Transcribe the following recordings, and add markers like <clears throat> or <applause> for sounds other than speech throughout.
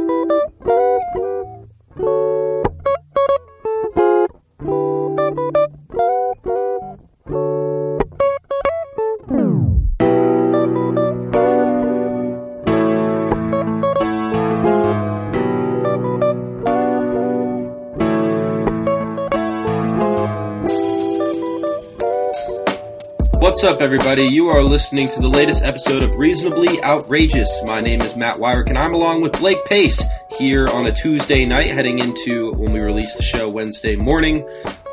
Música What's up, everybody? You are listening to the latest episode of Reasonably Outrageous. My name is Matt Wyrick, and I'm along with Blake Pace here on a Tuesday night, heading into when we release the show Wednesday morning.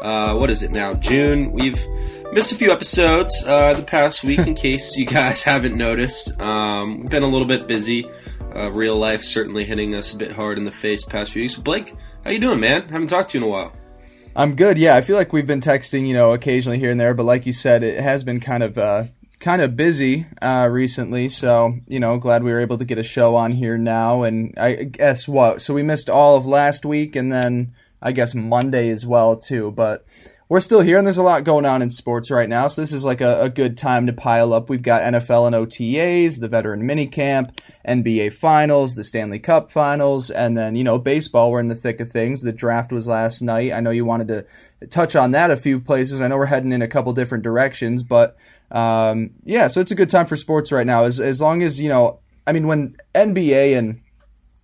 Uh, what is it now? June. We've missed a few episodes uh, the past week, in <laughs> case you guys haven't noticed. Um, we've been a little bit busy. Uh, real life certainly hitting us a bit hard in the face the past few weeks. Blake, how you doing, man? Haven't talked to you in a while. I'm good. Yeah, I feel like we've been texting, you know, occasionally here and there, but like you said, it has been kind of uh, kind of busy uh, recently. So you know, glad we were able to get a show on here now. And I guess what? So we missed all of last week, and then I guess Monday as well too. But we're still here, and there's a lot going on in sports right now. So this is like a, a good time to pile up. We've got NFL and OTAs, the veteran minicamp, NBA finals, the Stanley Cup finals, and then you know baseball. We're in the thick of things. The draft was last night. I know you wanted to touch on that a few places. I know we're heading in a couple different directions, but um, yeah, so it's a good time for sports right now. As as long as you know, I mean, when NBA and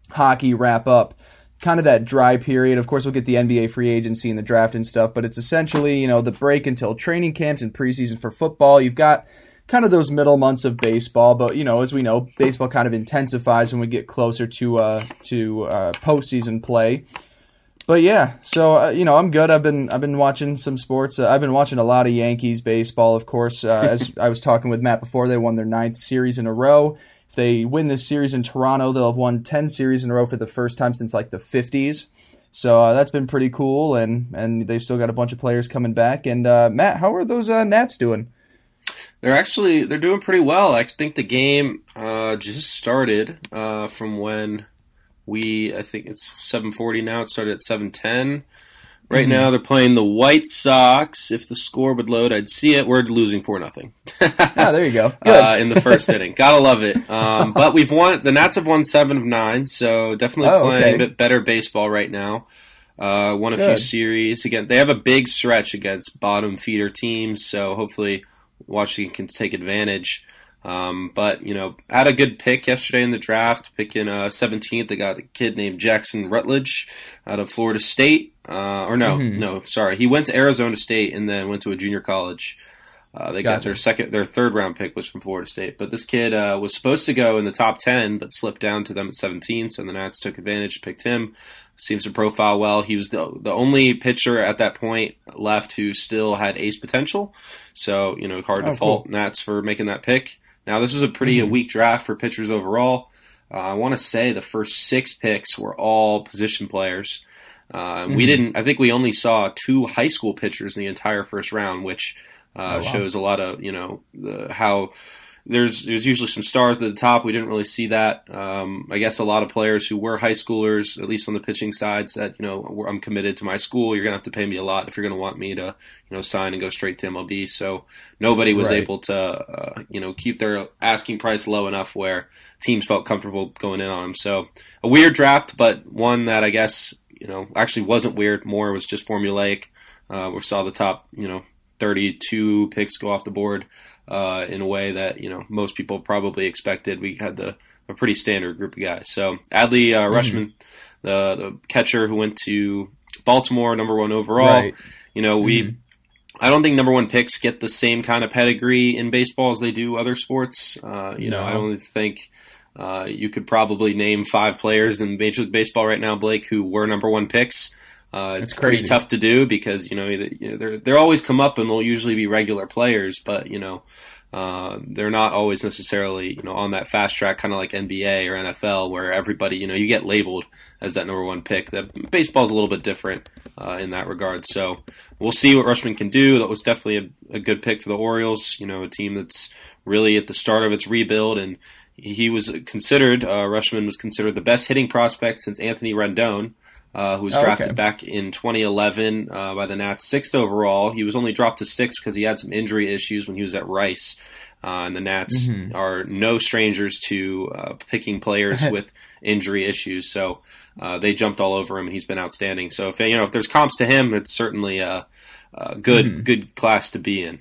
hockey wrap up kind of that dry period. Of course, we'll get the NBA free agency and the draft and stuff, but it's essentially, you know, the break until training camps and preseason for football. You've got kind of those middle months of baseball, but you know, as we know, baseball kind of intensifies when we get closer to uh, to uh, postseason play. But yeah, so uh, you know, I'm good. I've been I've been watching some sports. Uh, I've been watching a lot of Yankees baseball, of course. Uh, as <laughs> I was talking with Matt before, they won their ninth series in a row they win this series in Toronto, they'll have won 10 series in a row for the first time since like the 50s. So uh, that's been pretty cool, and, and they've still got a bunch of players coming back. And uh, Matt, how are those uh, Nats doing? They're actually they're doing pretty well. I think the game uh, just started uh, from when we I think it's 7:40 now. It started at 7:10. Right mm-hmm. now, they're playing the White Sox. If the score would load, I'd see it. We're losing four nothing. <laughs> ah, there you go. Uh, in the first <laughs> inning, gotta love it. Um, but we've won. The Nats have won seven of nine, so definitely oh, playing okay. a bit better baseball right now. Uh, won a Good. few series again. They have a big stretch against bottom feeder teams, so hopefully Washington can take advantage. Um, but you know, had a good pick yesterday in the draft, picking uh, 17th. They got a kid named Jackson Rutledge out of Florida State. Uh, or no, mm-hmm. no, sorry, he went to Arizona State and then went to a junior college. Uh, they gotcha. got their second, their third round pick was from Florida State, but this kid uh, was supposed to go in the top ten, but slipped down to them at 17. So the Nats took advantage, picked him. Seems to profile well. He was the the only pitcher at that point left who still had ace potential. So you know, hard oh, to fault cool. Nats for making that pick. Now this was a pretty mm-hmm. weak draft for pitchers overall. Uh, I want to say the first six picks were all position players. Uh, mm-hmm. We didn't. I think we only saw two high school pitchers in the entire first round, which uh, oh, wow. shows a lot of you know the, how there's there's usually some stars at the top. We didn't really see that. Um, I guess a lot of players who were high schoolers, at least on the pitching side, said, you know, I'm committed to my school. You're gonna have to pay me a lot if you're gonna want me to, you know, sign and go straight to MLB. So nobody was right. able to, uh, you know, keep their asking price low enough where teams felt comfortable going in on them. So a weird draft, but one that I guess you know, actually wasn't weird. More was just formulaic. Uh, we saw the top, you know, 32 picks go off the board uh, in a way that you know most people probably expected. We had the a pretty standard group of guys. So Adley uh, mm-hmm. Rutschman, the the catcher who went to Baltimore, number one overall. Right. You know, we. Mm-hmm. I don't think number one picks get the same kind of pedigree in baseball as they do other sports. Uh, you no. know, I don't think uh, you could probably name five players in Major League Baseball right now, Blake, who were number one picks. Uh, it's pretty tough to do because you know, you know they're they're always come up and they'll usually be regular players, but you know uh, they're not always necessarily you know on that fast track, kind of like NBA or NFL, where everybody you know you get labeled as that number one pick. That baseball's a little bit different uh, in that regard. So we'll see what Rutschman can do. That was definitely a, a good pick for the Orioles. You know, a team that's really at the start of its rebuild and he was considered, uh, Rutschman was considered the best hitting prospect since Anthony Rendon, uh, who was oh, drafted okay. back in 2011 uh, by the Nats, sixth overall. He was only dropped to sixth because he had some injury issues when he was at Rice. Uh, and the Nats mm-hmm. are no strangers to uh, picking players <laughs> with injury issues. So uh, they jumped all over him, and he's been outstanding. So if you know if there's comps to him, it's certainly a, a good mm-hmm. good class to be in.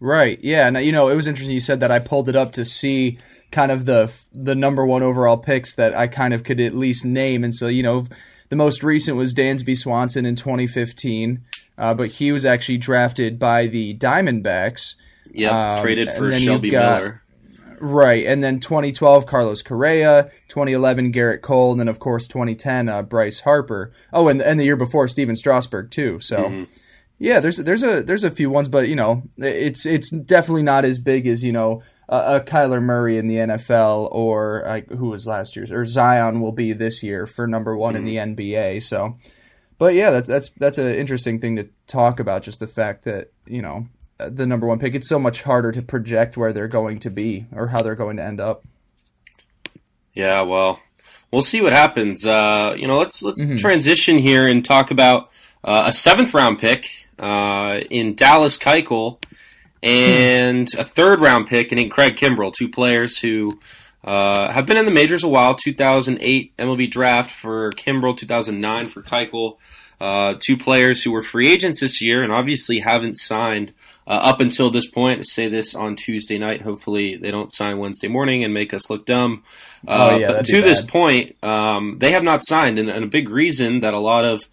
Right. Yeah. And you know, it was interesting. You said that I pulled it up to see kind of the the number one overall picks that I kind of could at least name, and so you know, the most recent was Dansby Swanson in 2015, uh, but he was actually drafted by the Diamondbacks. Yeah, um, traded for Shelby got, Miller. Right, and then 2012 Carlos Correa, 2011 Gerrit Cole, and then of course 2010 uh, Bryce Harper. Oh, and and the year before Stephen Strasburg too. So. Mm-hmm. Yeah, there's there's a there's a few ones, but you know, it's it's definitely not as big as you know a, a Kyler Murray in the NFL or like who was last year's or Zion will be this year for number one mm-hmm. in the NBA. So, but yeah, that's that's that's an interesting thing to talk about. Just the fact that you know the number one pick, it's so much harder to project where they're going to be or how they're going to end up. Yeah, well, we'll see what happens. Uh, you know, let's let's mm-hmm. transition here and talk about uh, a seventh round pick uh, in Dallas Keuchel and a third round pick and in Craig Kimbrel, two players who uh, have been in the majors a while. 2008 MLB draft for Kimbrel, 2009 for Keuchel. Uh, two players who were free agents this year and obviously haven't signed uh, up until this point. I say this on Tuesday night. Hopefully, they don't sign Wednesday morning and make us look dumb. Uh, oh, yeah, but to this point, um, they have not signed, and, and, a big reason that a lot of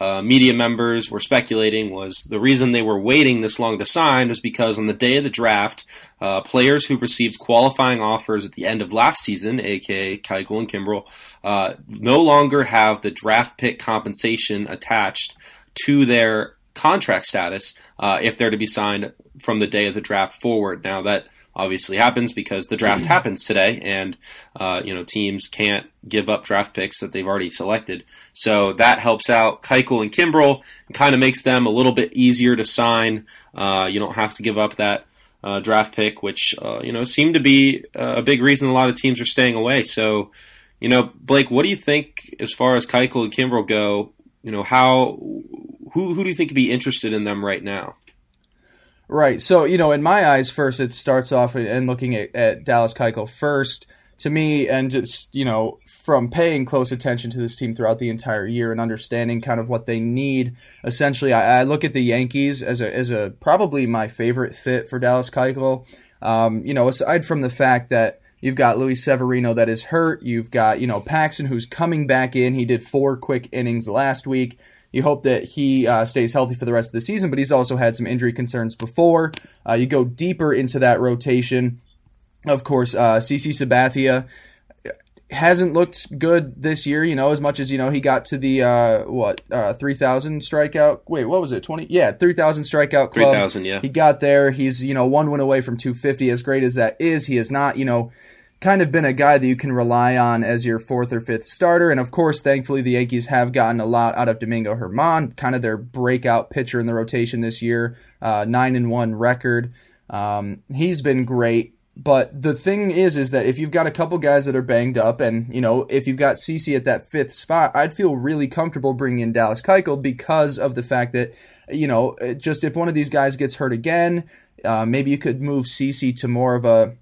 uh, media members were speculating was the reason they were waiting this long to sign was because on the day of the draft, uh, players who received qualifying offers at the end of last season, aka Keuchel and Kimbrel, uh, no longer have the draft pick compensation attached to their contract status uh, if they're to be signed from the day of the draft forward. Now that obviously happens because the draft <clears throat> happens today, and uh, you know teams can't give up draft picks that they've already selected. So that helps out Keuchel and Kimbrel and kind of makes them a little bit easier to sign. Uh, you don't have to give up that uh, draft pick, which uh, you know seemed to be a big reason a lot of teams are staying away. So. You know, Blake, what do you think as far as Keuchel and Kimbrel go? You know, how who who do you think would be interested in them right now? Right. So, you know, in my eyes, first, it starts off and looking at, at Dallas Keuchel first. To me, and just, you know, from paying close attention to this team throughout the entire year and understanding kind of what they need, essentially, I, I look at the Yankees as a, as a probably my favorite fit for Dallas Keuchel. Um, you know, aside from the fact that you've got Luis Severino that is hurt, you've got, you know, Paxton who's coming back in. He did four quick innings last week. You hope that he uh, stays healthy for the rest of the season, but he's also had some injury concerns before. Uh, you go deeper into that rotation. Of course, uh, CC Sabathia hasn't looked good this year, you know, as much as, you know, he got to the, uh, what, uh, 3,000 strikeout. Wait, what was it? 20? Yeah, 3,000 strikeout club. 3,000, yeah. He got there. He's, you know, one win away from 250. As great as that is, he is not, you know, kind of been a guy that you can rely on as your fourth or fifth starter. And of course, thankfully, the Yankees have gotten a lot out of Domingo Germán, kind of their breakout pitcher in the rotation this year, uh, nine and one record. Um, he's been great. But the thing is, is that if you've got a couple guys that are banged up, and you know, if you've got CC at that fifth spot, I'd feel really comfortable bringing in Dallas Keuchel because of the fact that, you know, just if one of these guys gets hurt again, uh, maybe you could move CC to more of a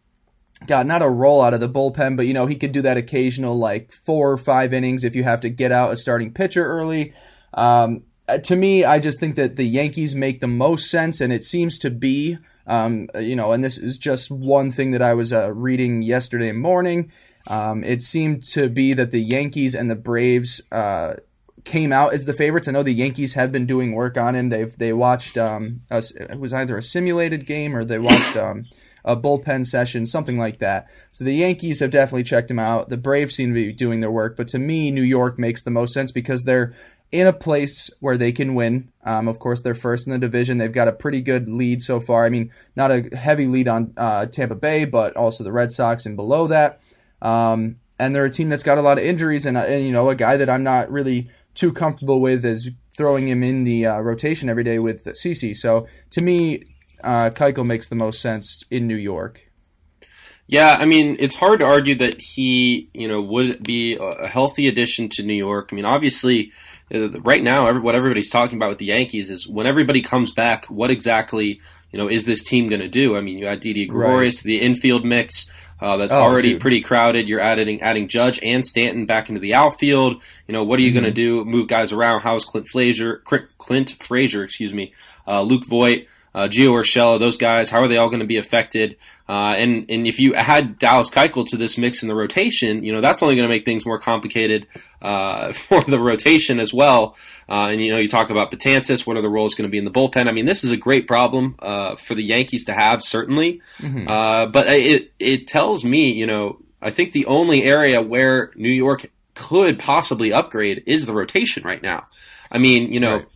God, not a roll out of the bullpen, but you know, he could do that occasional like four or five innings if you have to get out a starting pitcher early. Um, uh, to me, I just think that the Yankees make the most sense, and it seems to be, um, you know, and this is just one thing that I was uh, reading yesterday morning. Um, it seemed to be that the Yankees and the Braves uh, came out as the favorites. I know the Yankees have been doing work on him. They've they watched um, a, it was either a simulated game or they watched um, a bullpen session, something like that. So the Yankees have definitely checked him out. The Braves seem to be doing their work, but to me, New York makes the most sense because they're in a place where they can win. Um, of course, they're first in the division. They've got a pretty good lead so far. I mean, not a heavy lead on uh, Tampa Bay, but also the Red Sox and below that. Um, and they're a team that's got a lot of injuries, and, uh, and, you know, a guy that I'm not really too comfortable with is throwing him in the uh, rotation every day with CC. So to me, uh, Keuchel makes the most sense in New York. Yeah, I mean, it's hard to argue that he, you know, would be a healthy addition to New York. I mean, obviously, uh, right now, what everybody's talking about with the Yankees is when everybody comes back, what exactly, you know, is this team going to do? I mean, you had Didi Gregorius, right. the infield mix. uh, that's oh, already dude. pretty crowded. You're adding adding Judge and Stanton back into the outfield. You know, what are you mm-hmm. going to do? Move guys around? How's Clint Frazier? Clint Frazier, excuse me. Uh, Luke Voit, uh, Gio Urshela, those guys. How are they all going to be affected? Uh, and and if you add Dallas Keuchel to this mix in the rotation, you know that's only going to make things more complicated uh, <laughs> for the rotation as well. Uh, and you know you talk about Betances, what are the roles going to be in the bullpen? I mean, this is a great problem uh, for the Yankees to have, certainly. Mm-hmm. Uh, but it it tells me, you know, I think the only area where New York could possibly upgrade is the rotation right now. I mean, you know. Right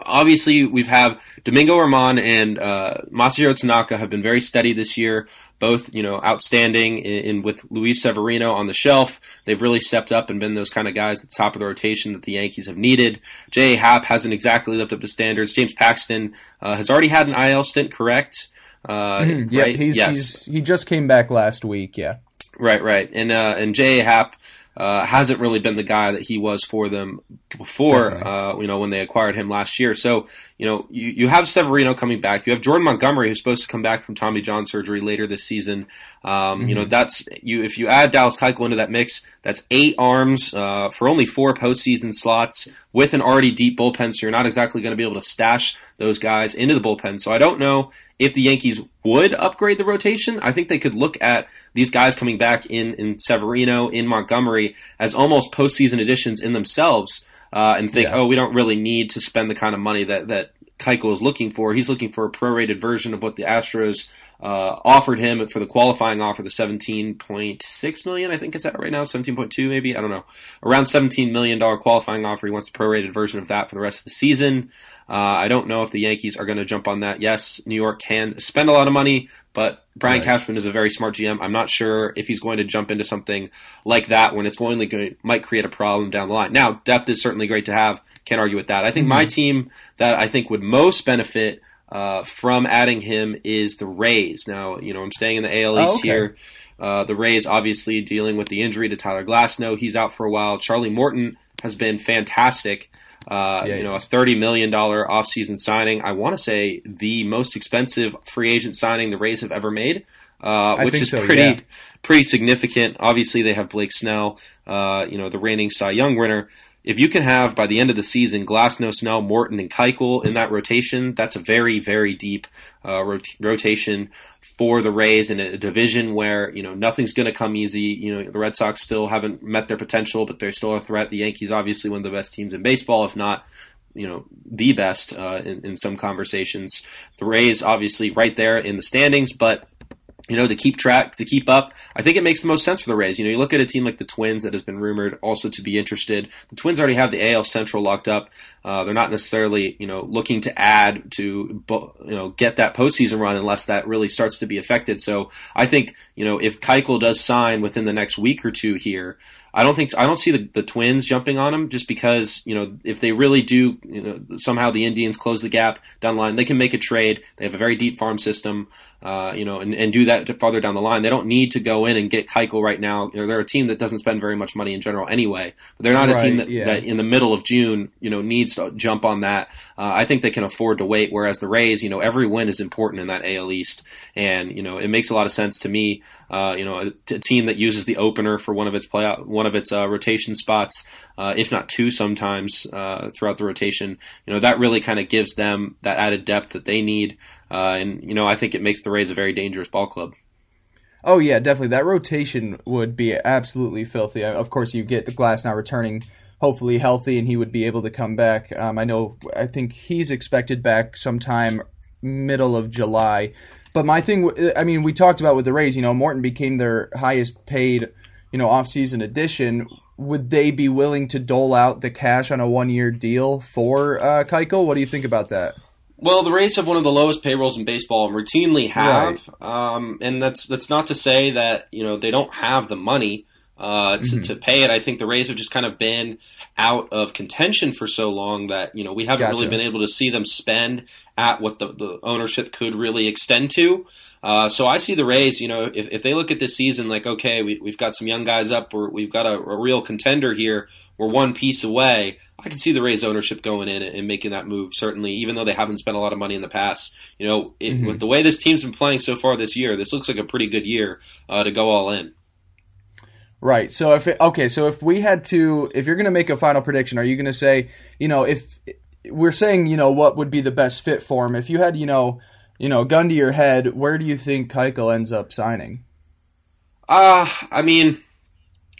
obviously we've have Domingo Germán and uh, Masahiro Tanaka have been very steady this year. Both, you know, outstanding in, in, with Luis Severino on the shelf. They've really stepped up and been those kind of guys at the top of the rotation that the Yankees have needed. J. Happ hasn't exactly lived up to standards. James Paxton uh, has already had an IL stint, correct? Uh, mm-hmm. Yeah, right? he's, yes. he's, he just came back last week. Yeah, right, right, and uh, and J. Happ uh, hasn't really been the guy that he was for them before, uh, you know, when they acquired him last year. So, you know, you, you have Severino coming back. You have Jordan Montgomery, who's supposed to come back from Tommy John surgery later this season. Um, mm-hmm. You know, mm-hmm. that's you. If you add Dallas Keuchel into that mix, that's eight arms uh, for only four postseason slots with an already deep bullpen. So you're not exactly going to be able to stash those guys into the bullpen. So I don't know if the Yankees would upgrade the rotation. I think they could look at these guys coming back in in Severino, in Montgomery as almost postseason additions in themselves, uh, and think, yeah. oh, we don't really need to spend the kind of money that that Keuchel is looking for. He's looking for a prorated version of what the Astros uh, offered him for the qualifying offer, the 17.6 million, I think it's at right now, 17.2 maybe, I don't know, around 17 million dollar qualifying offer. He wants the prorated version of that for the rest of the season. Uh, I don't know if the Yankees are going to jump on that. Yes, New York can spend a lot of money, but Brian right. Cashman is a very smart GM. I'm not sure if he's going to jump into something like that when it's going to might create a problem down the line. Now, depth is certainly great to have. Can't argue with that. I think mm-hmm. my team that I think would most benefit uh, from adding him is the Rays. Now, you know, I'm staying in the AL East oh, okay. here. Uh, the Rays obviously dealing with the injury to Tyler Glasnow. He's out for a while. Charlie Morton has been fantastic. Uh, yeah, you know, a thirty million dollar offseason signing. I want to say the most expensive free agent signing the Rays have ever made, uh, which is so, pretty yeah. pretty significant. Obviously, they have Blake Snell, uh, you know, the reigning Cy Young winner if you can have by the end of the season Glasnow, Snell, Morton, and Keuchel in that rotation, that's a very, very deep uh, rot- rotation for the Rays in a division where you know nothing's going to come easy. You know the Red Sox still haven't met their potential, but they're still a threat. The Yankees, obviously, one of the best teams in baseball, if not you know the best uh, in, in some conversations. The Rays, obviously, right there in the standings, but you know, to keep track, to keep up. I think it makes the most sense for the Rays. You know, you look at a team like the Twins that has been rumored also to be interested. The Twins already have the AL Central locked up. Uh, they're not necessarily, you know, looking to add to, you know, get that postseason run unless that really starts to be affected. So I think, you know, if Keuchel does sign within the next week or two here, I don't think I don't see the, the Twins jumping on him just because you know if they really do you know somehow the Indians close the gap down the line they can make a trade they have a very deep farm system uh, you know, and, and do that farther down the line. They don't need to go in and get Keuchel right now. You know, they're a team that doesn't spend very much money in general anyway. But they're not right, a team that, yeah. that in the middle of June, you know, needs to jump on that. Uh, I think they can afford to wait. Whereas the Rays, you know, every win is important in that AL East, and you know, it makes a lot of sense to me. Uh, you know, a, a, team that uses the opener for one of its play one of its uh, rotation spots. Uh, if not two sometimes uh, throughout the rotation. You know that really kind of gives them that added depth that they need. Uh, and you know, I think it makes the Rays a very dangerous ball club. Oh yeah, definitely. That rotation would be absolutely filthy. Of course, you get the Glasnow returning, hopefully healthy, and he would be able to come back. Um, I know. I think he's expected back sometime middle of July. But my thing, I mean, we talked about with the Rays. You know, Morton became their highest paid, you know, off-season addition. Would they be willing to dole out the cash on a one-year deal for uh, Keuchel? What do you think about that? Well, the Rays have one of the lowest payrolls in baseball and routinely have, right. um, and that's that's not to say that you know they don't have the money uh, to, mm-hmm. to pay it. I think the Rays have just kind of been out of contention for so long that you know we haven't gotcha. really been able to see them spend at what the, the ownership could really extend to. Uh, so I see the Rays, you know, if, if they look at this season like, okay, we, have got some young guys up, we're, we've got a, a real contender here, we're one piece away. I can see the Rays ownership going in and making that move. Certainly, even though they haven't spent a lot of money in the past, you know, it, mm-hmm. with the way this team's been playing so far this year, this looks like a pretty good year uh, to go all in. Right. So if it, okay, so if we had to, if you're going to make a final prediction, are you going to say, you know, if we're saying, you know, what would be the best fit for him? If you had, you know, you know, gun to your head, where do you think Keuchel ends up signing? Uh, I mean,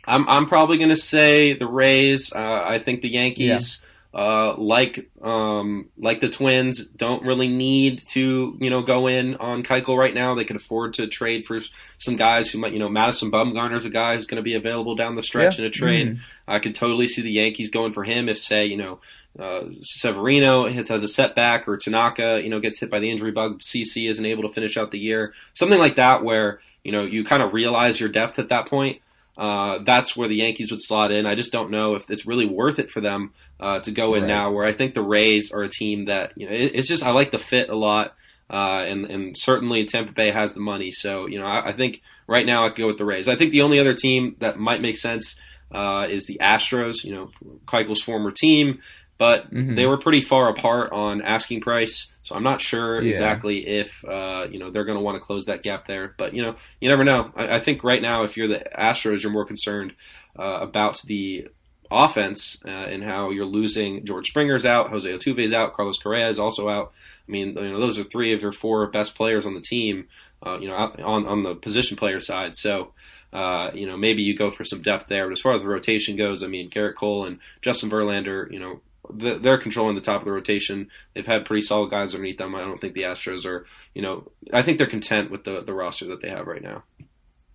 I'm I'm probably going to say the Rays. Uh, I think the Yankees. Yeah. Uh, like um, like the Twins, don't really need to you know go in on Keuchel right now. They can afford to trade for some guys who might you know Madison Bumgarner's a guy who's going to be available down the stretch yeah. in a trade. Mm-hmm. I could totally see the Yankees going for him if say you know uh, Severino has, has a setback or Tanaka you know gets hit by the injury bug. CC isn't able to finish out the year. Something like that where you know you kind of realize your depth at that point. Uh, that's where the Yankees would slot in. I just don't know if it's really worth it for them uh, to go in right. now. Where I think the Rays are a team that you know it, it's just I like the fit a lot, uh, and and certainly Tampa Bay has the money. So you know I, I, think right now I could go with the Rays. I think the only other team that might make sense uh, is the Astros. You know Keuchel's former team but mm-hmm. they were pretty far apart on asking price. So I'm not sure yeah. exactly if uh, you know they're going to want to close that gap there. But you know, you never know. I, I think right now, if you're the Astros, you're more concerned uh, about the offense uh, and how you're losing George Springer's out, Jose Altuve's out, Carlos Correa is also out. I mean, you know, those are three of your four best players on the team. Uh, you know, on on the position player side. So. Uh, you know, maybe you go for some depth there. But as far as the rotation goes, I mean, Gerrit Cole and Justin Verlander, you know, they're controlling the top of the rotation. They've had pretty solid guys underneath them. I don't think the Astros are, you know, I think they're content with the the roster that they have right now.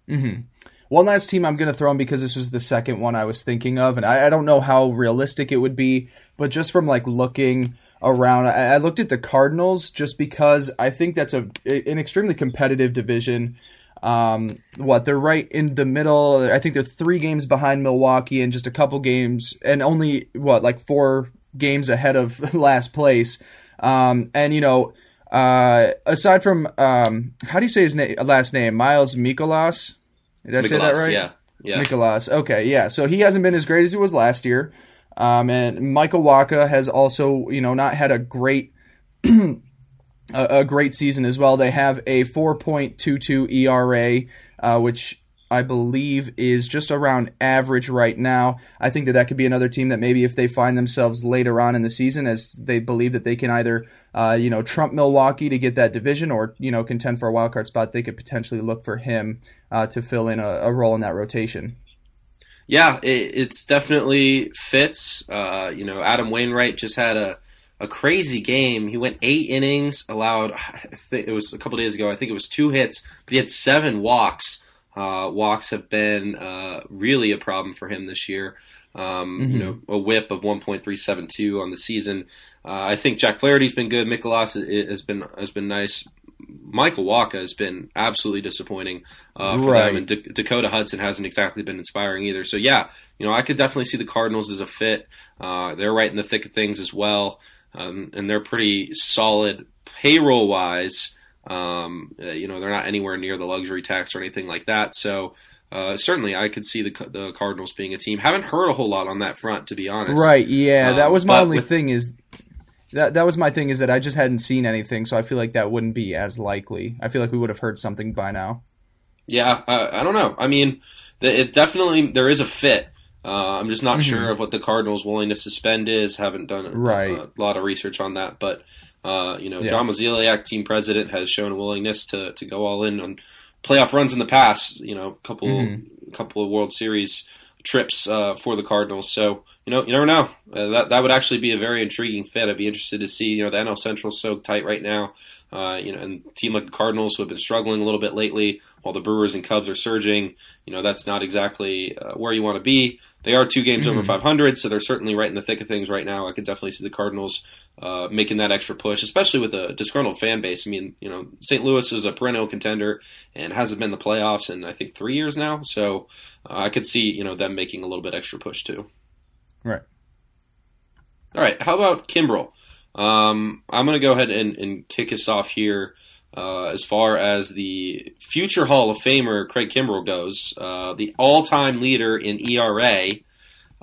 Mm-hmm. One last team I'm going to throw in because this was the second one I was thinking of, and I, I, don't know how realistic it would be, but just from like looking around, I, I looked at the Cardinals just because I think that's a an extremely competitive division. Um, what they're right in the middle. I think they're three games behind Milwaukee and just a couple games, and only what like four games ahead of <laughs> last place. Um, and you know, uh, aside from um, how do you say his na- last name? Miles Mikolas. Did I Mikolas, say that right? Yeah, yeah. Mikolas. Okay, yeah. So he hasn't been as great as he was last year. Um, and Michael Wacha has also, you know, not had a great <clears throat> a, a, great season as well. They have a 4.22 ERA, uh, which I believe is just around average right now. I think that that could be another team that maybe if they find themselves later on in the season, as they believe that they can either, uh, you know, trump Milwaukee to get that division or you know contend for a wild card spot, they could potentially look for him uh, to fill in a, a, role in that rotation. Yeah, it, it's definitely fits. Uh, you know, Adam Wainwright just had a a crazy game. He went eight innings, allowed. I think it was a couple days ago. I think it was two hits, but he had seven walks. Uh, walks have been uh, really a problem for him this year. Um, mm-hmm. You know, a whip of 1.372 on the season. Uh, I think Jack Flaherty's been good. Mikolas has been has been nice. Michael Wacha has been absolutely disappointing uh, for right. them, and D- Dakota Hudson hasn't exactly been inspiring either. So yeah, you know, I could definitely see the Cardinals as a fit. Uh, they're right in the thick of things as well, um, and they're pretty solid payroll wise. Um, uh, you know, they're not anywhere near the luxury tax or anything like that. So uh, certainly, I could see the the Cardinals being a team. Haven't heard a whole lot on that front, to be honest. Right? Yeah, um, that was my only with, thing. Is that that was my thing is that I just hadn't seen anything, so I feel like that wouldn't be as likely. I feel like we would have heard something by now. Yeah, uh, I don't know. I mean, it definitely there is a fit. Uh, I'm just not mm-hmm. sure of what the Cardinals' willingness to spend is. Haven't done a, right. a lot of research on that, but uh, you know, yeah. John Mozeliak, team president, has shown a willingness to, to go all in on playoff runs in the past. You know, a couple mm-hmm. couple of World Series trips uh, for the Cardinals. So you know, you never know. Uh, that that would actually be a very intriguing fit. I'd be interested to see. You know, the NL Central so tight right now. Uh, you know, and team like the Cardinals who have been struggling a little bit lately, while the Brewers and Cubs are surging. You know, that's not exactly uh, where you want to be. They are two games mm-hmm. over 500, so they're certainly right in the thick of things right now. I could definitely see the Cardinals uh, making that extra push, especially with a disgruntled fan base. I mean, you know, St. Louis is a perennial contender and hasn't been the playoffs in I think three years now. So uh, I could see you know them making a little bit extra push too. Right. All right. How about Kimbrel? Um, I'm going to go ahead and, and, kick us off here. Uh, as far as the future Hall of Famer Craig Kimbrel goes, uh, the all-time leader in ERA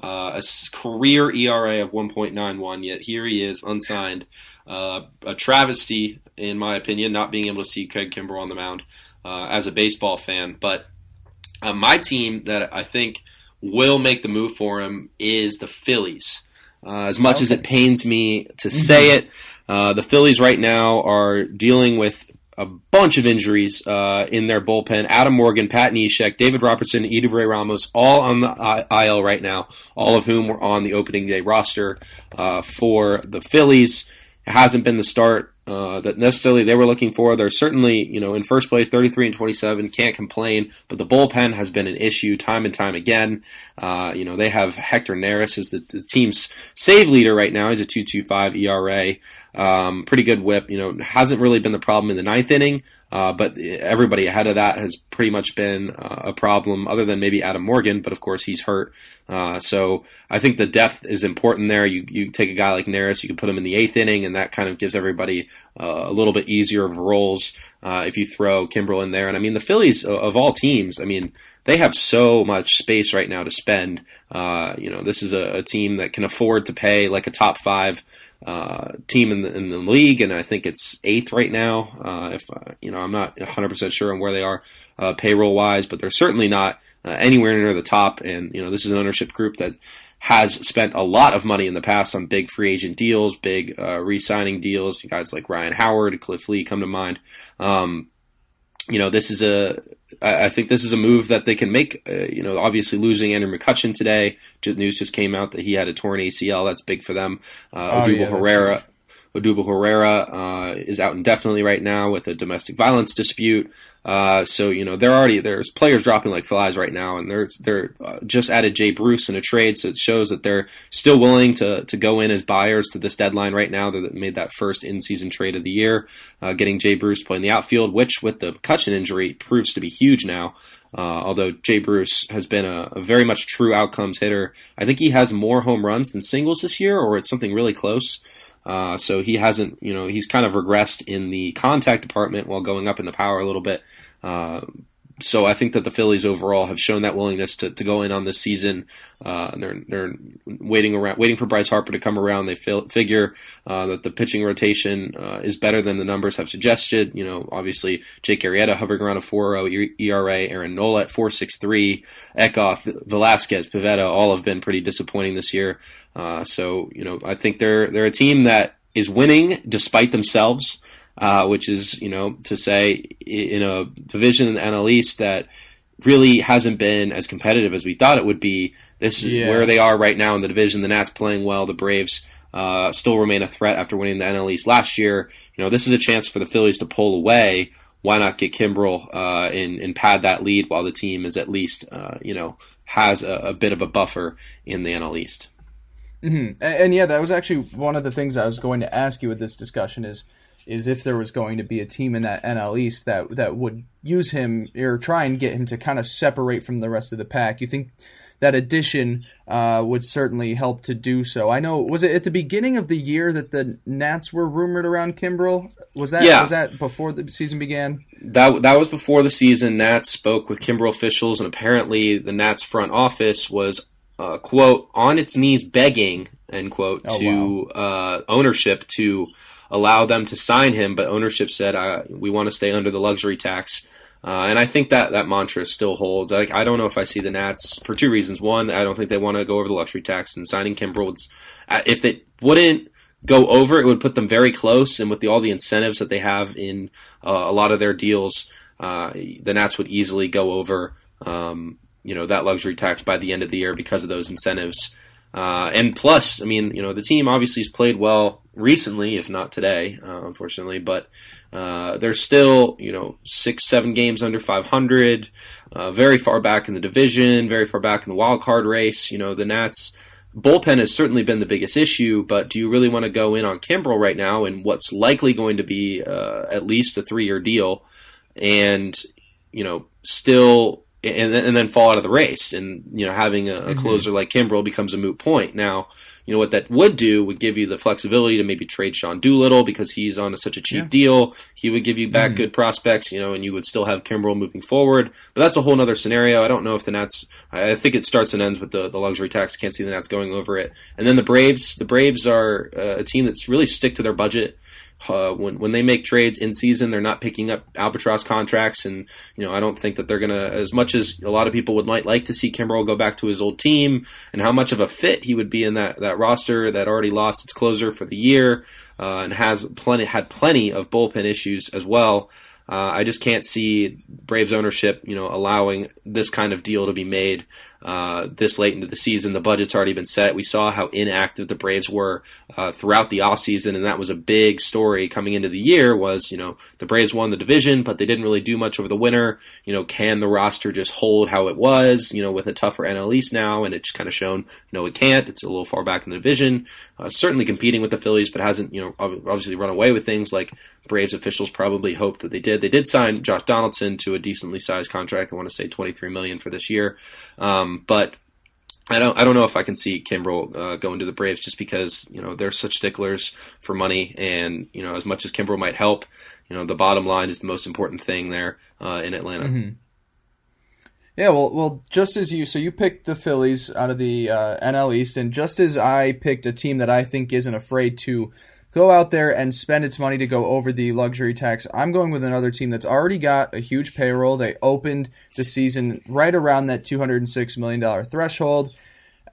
uh, a career ERA of 1.91. Yet here he is, unsigned. Uh, a travesty, in my opinion, not being able to see Craig Kimbrel on the mound uh, as a baseball fan. But uh, my team that I think will make the move for him is the Phillies. Uh, as much okay. as it pains me to mm-hmm. say it, uh, the Phillies right now are dealing with a bunch of injuries uh, in their bullpen. Adam Morgan, Pat Neshek, David Robertson, Ray Ramos, all on the IL right now, all of whom were on the opening day roster uh, for the Phillies. It hasn't been the start uh, that necessarily they were looking for. They're certainly, you know, in first place, 33 and 27, can't complain, but the bullpen has been an issue time and time again. Uh, you know, they have Hector Neris as the, the, team's save leader right now. He's a 2.25 ERA. Um, pretty good whip. You know, hasn't really been the problem in the ninth inning, uh, but everybody ahead of that has pretty much been uh, a problem, other than maybe Adam Morgan. But of course, he's hurt. Uh, so I think the depth is important there. You you take a guy like Neris, you can put him in the eighth inning, and that kind of gives everybody uh, a little bit easier of roles uh, if you throw Kimbrel in there. And I mean, the Phillies of all teams, I mean they have so much space right now to spend. Uh, you know, this is a, a, team that can afford to pay like a top five uh, team in the, in the league, and I think it's eighth right now. Uh, if uh, you know, I'm not 100 percent sure on where they are uh, payroll wise, but they're certainly not uh, anywhere near the top. And you know, this is an ownership group that has spent a lot of money in the past on big free agent deals, big re-signing deals. You guys like Ryan Howard, Cliff Lee come to mind. Um, you know, this is a I, think this is a move that they can make. Uh, you know, obviously losing Andrew McCutchen today, news just came out that he had a torn ACL. That's big for them. Uh, oh, yeah, Herrera. Odubel Herrera uh, is out indefinitely right now with a domestic violence dispute. Uh, so you know they're already there's players dropping like flies right now, and they're they're uh, just added Jay Bruce in a trade, so it shows that they're still willing to to go in as buyers to this deadline right now. They made that first in season trade of the year, uh, getting Jay Bruce playing the outfield, which with the Cutchin injury proves to be huge now. Uh, although Jay Bruce has been a, a, very much true outcomes hitter, I think he has more home runs than singles this year, or it's something really close. Uh, so he hasn't, you know, he's kind of regressed in the contact department while going up in the power a little bit. Uh, so I think that the Phillies overall have shown that willingness to, to go in on this season. Uh, they're they're waiting around, waiting for Bryce Harper to come around. They figure uh, that the pitching rotation uh, is better than the numbers have suggested. You know, obviously Jake Arrieta hovering around a 4.0 ERA, Aaron Nola at 4.63, Eickhoff, Velasquez, Pivetta, all have been pretty disappointing this year. Uh, so you know, I think they're they're a team that is winning despite themselves uh, which is you know to say in a division in the NL East that really hasn't been as competitive as we thought it would be. This is yeah. where they are right now in the division. The Nats playing well. The Braves uh, still remain a threat after winning the NL East last year. You know, this is a chance for the Phillies to pull away. Why not get Kimbrel uh, and, and pad that lead while the team is at least, uh, you know, has a, a, bit of a buffer in the NL East? Mm-hmm. And, and, yeah, that was actually one of the things I was going to ask you with this discussion is – is if there was going to be a team in that NL East that that would use him or try and get him to kind of separate from the rest of the pack. You think that addition uh, would certainly help to do so. I know was it at the beginning of the year that the Nats were rumored around Kimbrel? Was that yeah. was that before the season began? That that was before the season. Nats spoke with Kimbrel officials, and apparently the Nats front office was uh, quote on its knees begging end quote oh, to wow. uh, ownership to allow them to sign him, but ownership said uh, we want to stay under the luxury tax. Uh, and I think that that mantra still holds. I, I, don't know if I see the Nats for two reasons. One, I don't think they want to go over the luxury tax, and signing Kimbrel, uh, if it wouldn't go over, it would put them very close. And with the, all the incentives that they have in uh, a lot of their deals, uh, the Nats would easily go over, um, you know, that luxury tax by the end of the year because of those incentives. Uh, and plus, I mean, you know, the team obviously has played well recently, if not today, uh, unfortunately, but uh, they're still, you know, six, seven games under 500, uh, very far back in the division, very far back in the wild card race. You know, the Nats bullpen has certainly been the biggest issue, but do you really want to go in on Kimbrel right now and what's likely going to be uh, at least a three year deal and, you know, still and, and then fall out of the race. And you know, having a, a mm-hmm. closer like Kimbrel becomes a moot point. Now, you know what that would do would give you the flexibility to maybe trade Sean Doolittle because he's on a, such a cheap yeah. deal. He would give you back mm. good prospects, you know, and you would still have Kimbrel moving forward. But that's a whole other scenario. I don't know if the Nats. I think it starts and ends with the, the luxury tax. Can't see the Nats going over it. And then the Braves. The Braves are uh, a team that's really stick to their budget. Uh, when when they make trades in season, they're not picking up albatross contracts, and you know I don't think that they're gonna. As much as a lot of people would like like to see Kimbrel go back to his old team, and how much of a fit he would be in that that roster that already lost its closer for the year, uh, and has plenty had plenty of bullpen issues as well. Uh, I just can't see Braves ownership, you know, allowing this kind of deal to be made uh, this late into the season. The budget's already been set. We saw how inactive the Braves were uh, throughout the offseason, and that was a big story coming into the year was, you know, the Braves won the division, but they didn't really do much over the winter. You know, can the roster just hold how it was, you know, with a tougher NL East now? And it's kind of shown, no, it can't. It's a little far back in the division. Uh, certainly competing with the Phillies, but hasn't, you know, obviously run away with things like Braves officials probably hoped that they did. They did sign Josh Donaldson to a decently sized contract. I want to say 23 million for this year. Um, but I don't I don't know if I can see Kimbrel uh, going to the Braves just because you know they're such sticklers for money, and you know as much as Kimbrel might help, you know the bottom line is the most important thing there uh, in Atlanta. Mm-hmm. Yeah, well, well, just as you, so you picked the Phillies out of the uh, NL East, and just as I picked a team that I think isn't afraid to go out there and spend its money to go over the luxury tax. I'm going with another team that's already got a huge payroll. They opened the season right around that $206 million threshold.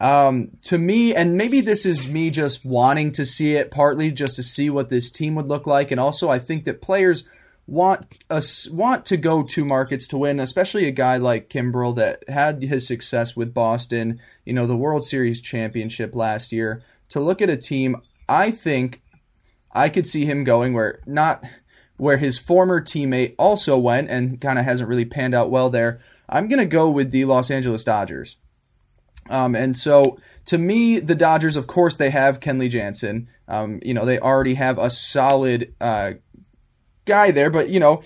Um, to me, and maybe this is me just wanting to see it, partly just to see what this team would look like, and also I think that players want us want to go to markets to win, especially a guy like Kimbrel that had his success with Boston, you know, the World Series championship last year. To look at a team, I think I could see him going where not where his former teammate also went and kind of hasn't really panned out well there. I'm going to go with the Los Angeles Dodgers. Um, and so to me, the Dodgers, of course, they have Kenley Jansen. Um, you know, they already have a solid uh, guy there, but, you know,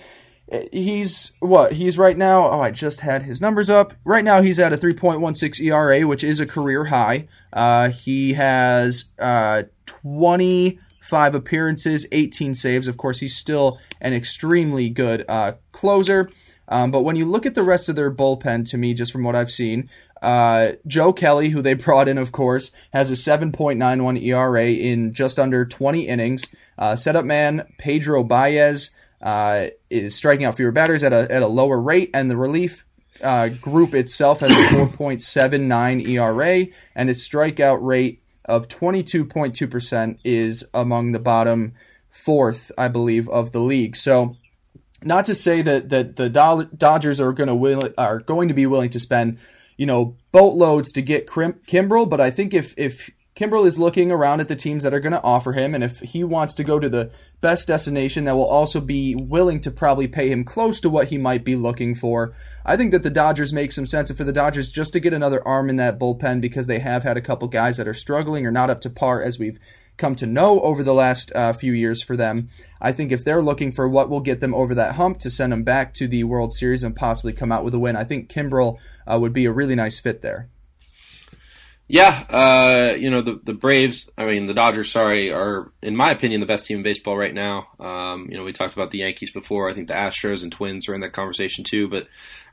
he's what? He's right now, oh, I just had his numbers up. Right now, he's at a 3.16 ERA, which is a career high. Uh, he has uh, 20 five appearances, 18 saves. Of course, he's still an extremely good uh, closer. Um, but when you look at the rest of their bullpen, to me, just from what I've seen, uh, Joe Kelly, who they brought in, of course, has a 7.91 ERA in just under 20 innings. Uh, setup man Pedro Baez uh, is striking out fewer batters at a, at a lower rate, and the relief uh, group itself has a 4.79 ERA, and its strikeout rate of 22.2% is among the bottom fourth, I believe, of the league. So, not to say that that the Dodgers are going to will, are going to be willing to spend, you know, boatloads to get Kimbrel, but I think if if Kimbrel is looking around at the teams that are going to offer him, and if he wants to go to the best destination that will also be willing to probably pay him close to what he might be looking for, I think that the Dodgers make some sense. And for the Dodgers just to get another arm in that bullpen because they have had a couple guys that are struggling or not up to par as we've come to know over the last uh, few years for them. I think if they're looking for what will get them over that hump to send them back to the World Series and possibly come out with a win, I think Kimbrel uh, would be a really nice fit there. Yeah, uh, you know the the Braves. I mean the Dodgers. Sorry, are in my opinion the best team in baseball right now. Um, you know we talked about the Yankees before. I think the Astros and Twins are in that conversation too. But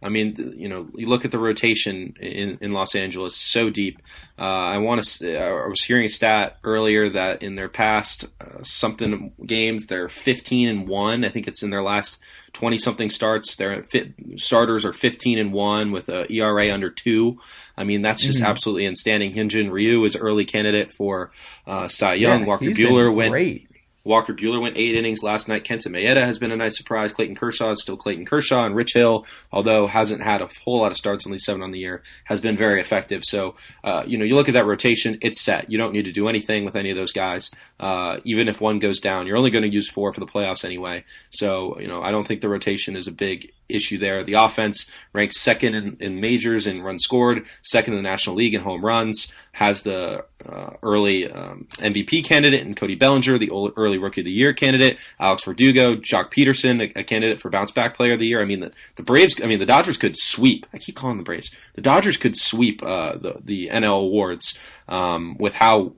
I mean, you know, you look at the rotation in, in Los Angeles, so deep. Uh, I want to. I was hearing a stat earlier that in their past uh, something games, they're 15 and one. I think it's in their last 20 something starts. Their fit, starters are 15 and 1 with a ERA under 2. I mean, that's just mm-hmm. absolutely outstanding. Hyun-jin Ryu is early candidate for uh, Cy Young. Yeah, Walker Buehler went great. Walker Buehler went eight innings last night. Kenta Maeda has been a nice surprise. Clayton Kershaw is still Clayton Kershaw, and Rich Hill, although hasn't had a whole lot of starts, only seven on the year, has been very effective. So, uh, you know, you look at that rotation, it's set. You don't need to do anything with any of those guys. Uh, even if one goes down, you're only going to use four for the playoffs anyway. So, you know, I don't think the rotation is a big issue there. The offense ranks second in, in majors in runs scored, second in the National League in home runs, has the uh, early um, MVP candidate in Cody Bellinger, the early Rookie of the Year candidate, Alex Verdugo, Joc Pederson, a, a, candidate for Bounce Back Player of the Year. I mean, the, the Braves, I mean, the Dodgers could sweep. I keep calling the Braves. The Dodgers could sweep uh, the, the NL awards um, with how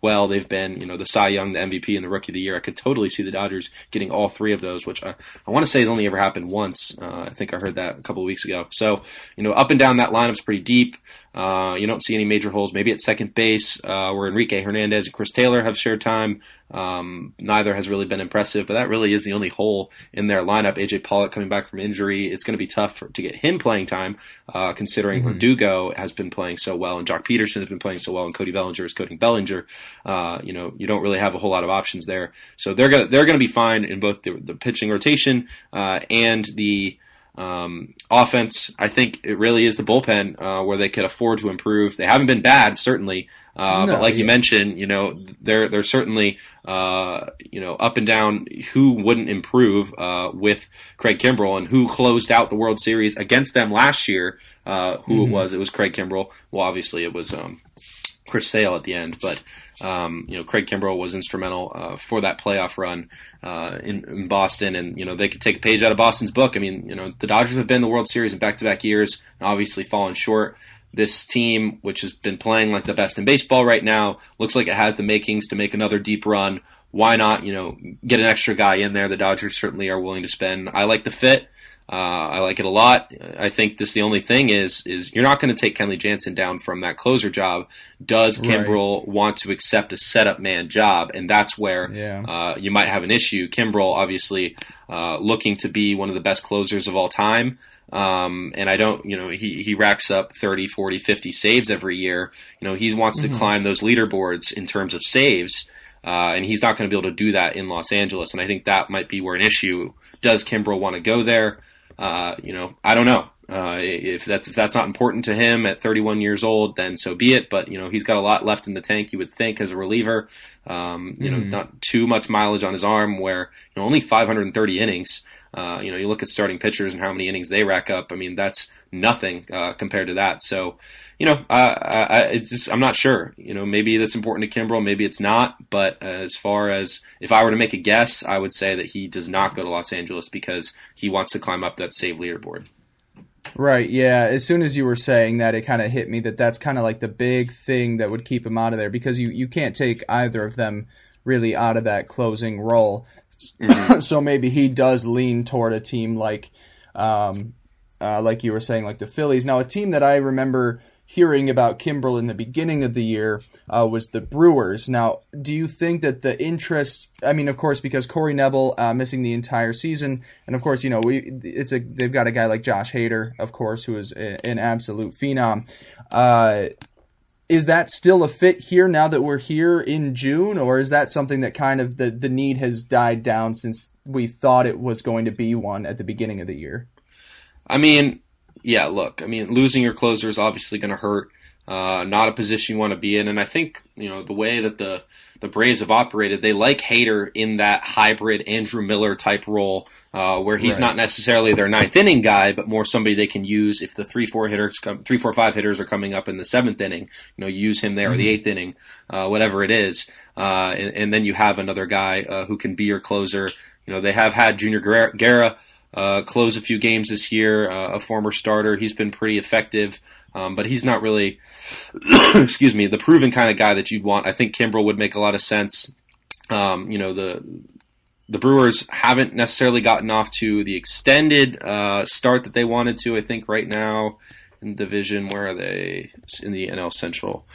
well they've been, you know, the Cy Young, the MVP, and the Rookie of the Year. I could totally see the Dodgers getting all three of those, which I, I want to say has only ever happened once. Uh, I think I heard that a couple of weeks ago. So, you know, up and down that lineup's pretty deep. Uh, you don't see any major holes. Maybe at second base, uh, where Enrique Hernandez and Chris Taylor have shared time. Um, neither has really been impressive, but that really is the only hole in their lineup. AJ Pollock coming back from injury, it's going to be tough for, to get him playing time, uh, considering mm-hmm. Verdugo has been playing so well and Joc Pederson has been playing so well, and Cody Bellinger is Cody Bellinger. Uh, you know, you don't really have a whole lot of options there, so they're gonna they're gonna be fine in both the, the pitching rotation uh, and the um, offense, I think it really is the bullpen uh, where they could afford to improve. They haven't been bad, certainly, uh, no, but like yeah. you mentioned, you know, they're they're certainly uh, you know up and down. Who wouldn't improve uh, with Craig Kimbrel and who closed out the World Series against them last year? Uh, who mm-hmm. it was? It was Craig Kimbrel. Well, obviously it was um, Chris Sale at the end, but um, you know, Craig Kimbrel was instrumental uh, for that playoff run uh, in, in, Boston, and you know they could take a page out of Boston's book. I mean, you know, the Dodgers have been in the World Series in back-to-back years, and obviously fallen short. This team, which has been playing like the best in baseball right now, looks like it has the makings to make another deep run. Why not, you know, get an extra guy in there? The Dodgers certainly are willing to spend. I like the fit. Uh, I like it a lot. I think this the only thing is is you're not going to take Kenley Jansen down from that closer job. Does Kimbrel right. want to accept a setup man job? And that's where yeah. uh, you might have an issue. Kimbrel obviously uh, looking to be one of the best closers of all time. Um, and I don't, you know, he, he racks up 30, 40, 50 saves every year. You know, he wants mm-hmm. to climb those leaderboards in terms of saves. Uh, and he's not going to be able to do that in Los Angeles. And I think that might be where an issue. Does Kimbrel want to go there? Uh, you know, I don't know. Uh, if that's if that's not important to him at 31 years old, then so be it. But you know, he's got a lot left in the tank. You would think as a reliever, um, you mm. know, not too much mileage on his arm. Where you know only 530 innings. Uh, you know, you look at starting pitchers and how many innings they rack up. I mean, that's nothing uh, compared to that. So, you know, I, I, just, I'm not sure. You know, maybe that's important to Kimbrel, maybe it's not. But as far as if I were to make a guess, I would say that he does not go to Los Angeles because he wants to climb up that save leaderboard. Right. Yeah. As soon as you were saying that, it kind of hit me that that's kind of like the big thing that would keep him out of there because you you can't take either of them really out of that closing role. Mm-hmm. <laughs> so maybe he does lean toward a team like, um, uh, like you were saying, like the Phillies. Now, a team that I remember hearing about Kimbrel in the beginning of the year uh, was the Brewers. Now, do you think that the interest? I mean, of course, because Corey Knebel uh, missing the entire season, and of course, you know, we it's a they've got a guy like Josh Hader, of course, who is a, an absolute phenom. Is that still a fit here now that we're here in June, or is that something that kind of the the need has died down since we thought it was going to be one at the beginning of the year? I mean, yeah, look, I mean, losing your closer is obviously going to hurt. Uh, not a position you want to be in, and I think you know the way that the the Braves have operated, they like Hader in that hybrid Andrew Miller type role, uh, where he's right. not necessarily their ninth inning guy, but more somebody they can use if the three four hitters come, three four five hitters are coming up in the seventh inning. You know, use him there mm-hmm. or the mm-hmm. eighth inning, uh, whatever it is, uh, and, and, then you have another guy uh, who can be your closer. You know, they have had Junior Guerra uh, close a few games this year. Uh, a former starter, he's been pretty effective, um, but he's not really, <clears throat> excuse me, the proven kind of guy that you'd want. I think Kimbrel would make a lot of sense. Um, you know the the Brewers haven't necessarily gotten off to the extended uh, start that they wanted to. I think right now in the division, where are they? in the NL Central.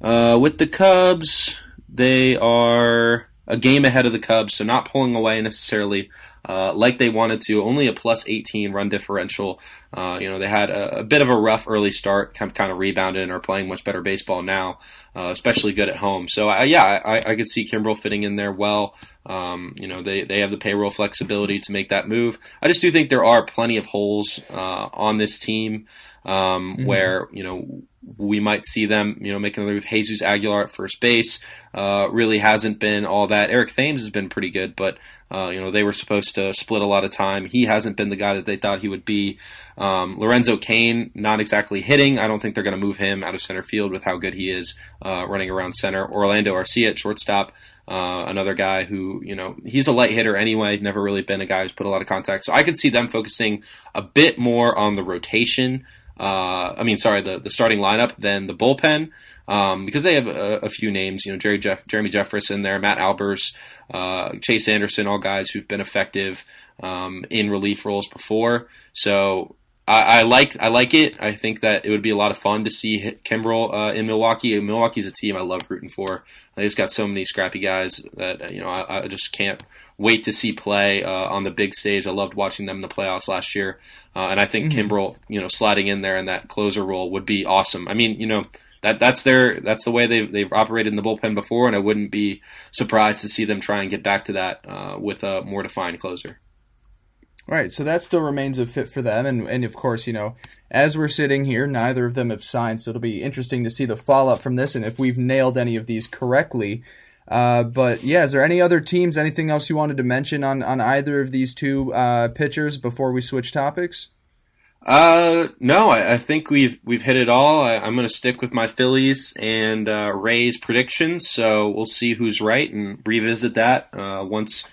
Uh, with the Cubs, they are a game ahead of the Cubs, so not pulling away necessarily uh, like they wanted to. Only a plus 18 run differential. Uh, you know, they had a, a, bit of a rough early start, kind of, kind of rebounded and are playing much better baseball now, uh, especially good at home. So, yeah, I, I, could see Kimbrel fitting in there well. Um, you know, they, they have the payroll flexibility to make that move. I just do think there are plenty of holes uh, on this team. um, mm-hmm. where you know we might see them, you know, make another move. Jesus Aguilar at first base uh, really hasn't been all that. Eric Thames has been pretty good, but uh, you know they were supposed to split a lot of time. He hasn't been the guy that they thought he would be. Um, Lorenzo Cain, not exactly hitting. I don't think they're going to move him out of center field with how good he is uh, running around center. Orlando Arcia at shortstop. Uh, another guy who, you know, he's a light hitter anyway, never really been a guy who's put a lot of contact. So I could see them focusing a bit more on the rotation uh, I mean, sorry, the, the starting lineup than the bullpen um, because they have a, a, few names. You know, Jerry Jeff, Jeremy Jefferson there, Matt Albers, uh, Chase Anderson, all guys who've been effective um, in relief roles before. So I, I, like I like it. I think that it would be a lot of fun to see Kimbrel uh, in Milwaukee. Milwaukee's a team I love rooting for. They just got so many scrappy guys that you know I, I just can't wait to see play uh, on the big stage. I loved watching them in the playoffs last year. Uh, and I think mm-hmm. Kimbrel, you know, sliding in there in that closer role would be awesome. I mean, you know, that that's their that's the way they've they've operated in the bullpen before, and I wouldn't be surprised to see them try and get back to that uh, with a more defined closer. Right, so that still remains a fit for them, and and of course, you know, as we're sitting here, neither of them have signed, so it'll be interesting to see the fallout from this, and if we've nailed any of these correctly. Uh, but yeah, is there any other teams? Anything else you wanted to mention on on either of these two uh, pitchers before we switch topics? Uh, no, I, I think we've we've hit it all. I, am going to stick with my Phillies and uh, Rays predictions. So we'll see who's right and revisit that uh, once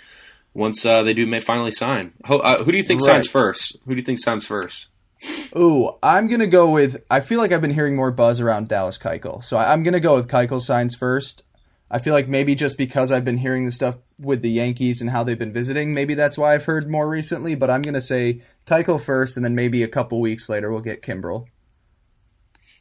once uh, they do may finally sign. Who, uh, who do you think right. signs first? Who do you think signs first? Ooh, I'm gonna go with. I feel like I've been hearing more buzz around Dallas Keuchel, so I, am gonna go with Keuchel signs first. I feel like maybe just because I've been hearing the stuff with the Yankees and how they've been visiting, maybe that's why I've heard more recently. But I'm going to say Keuchel first, and then maybe a couple weeks later we'll get Kimbrel.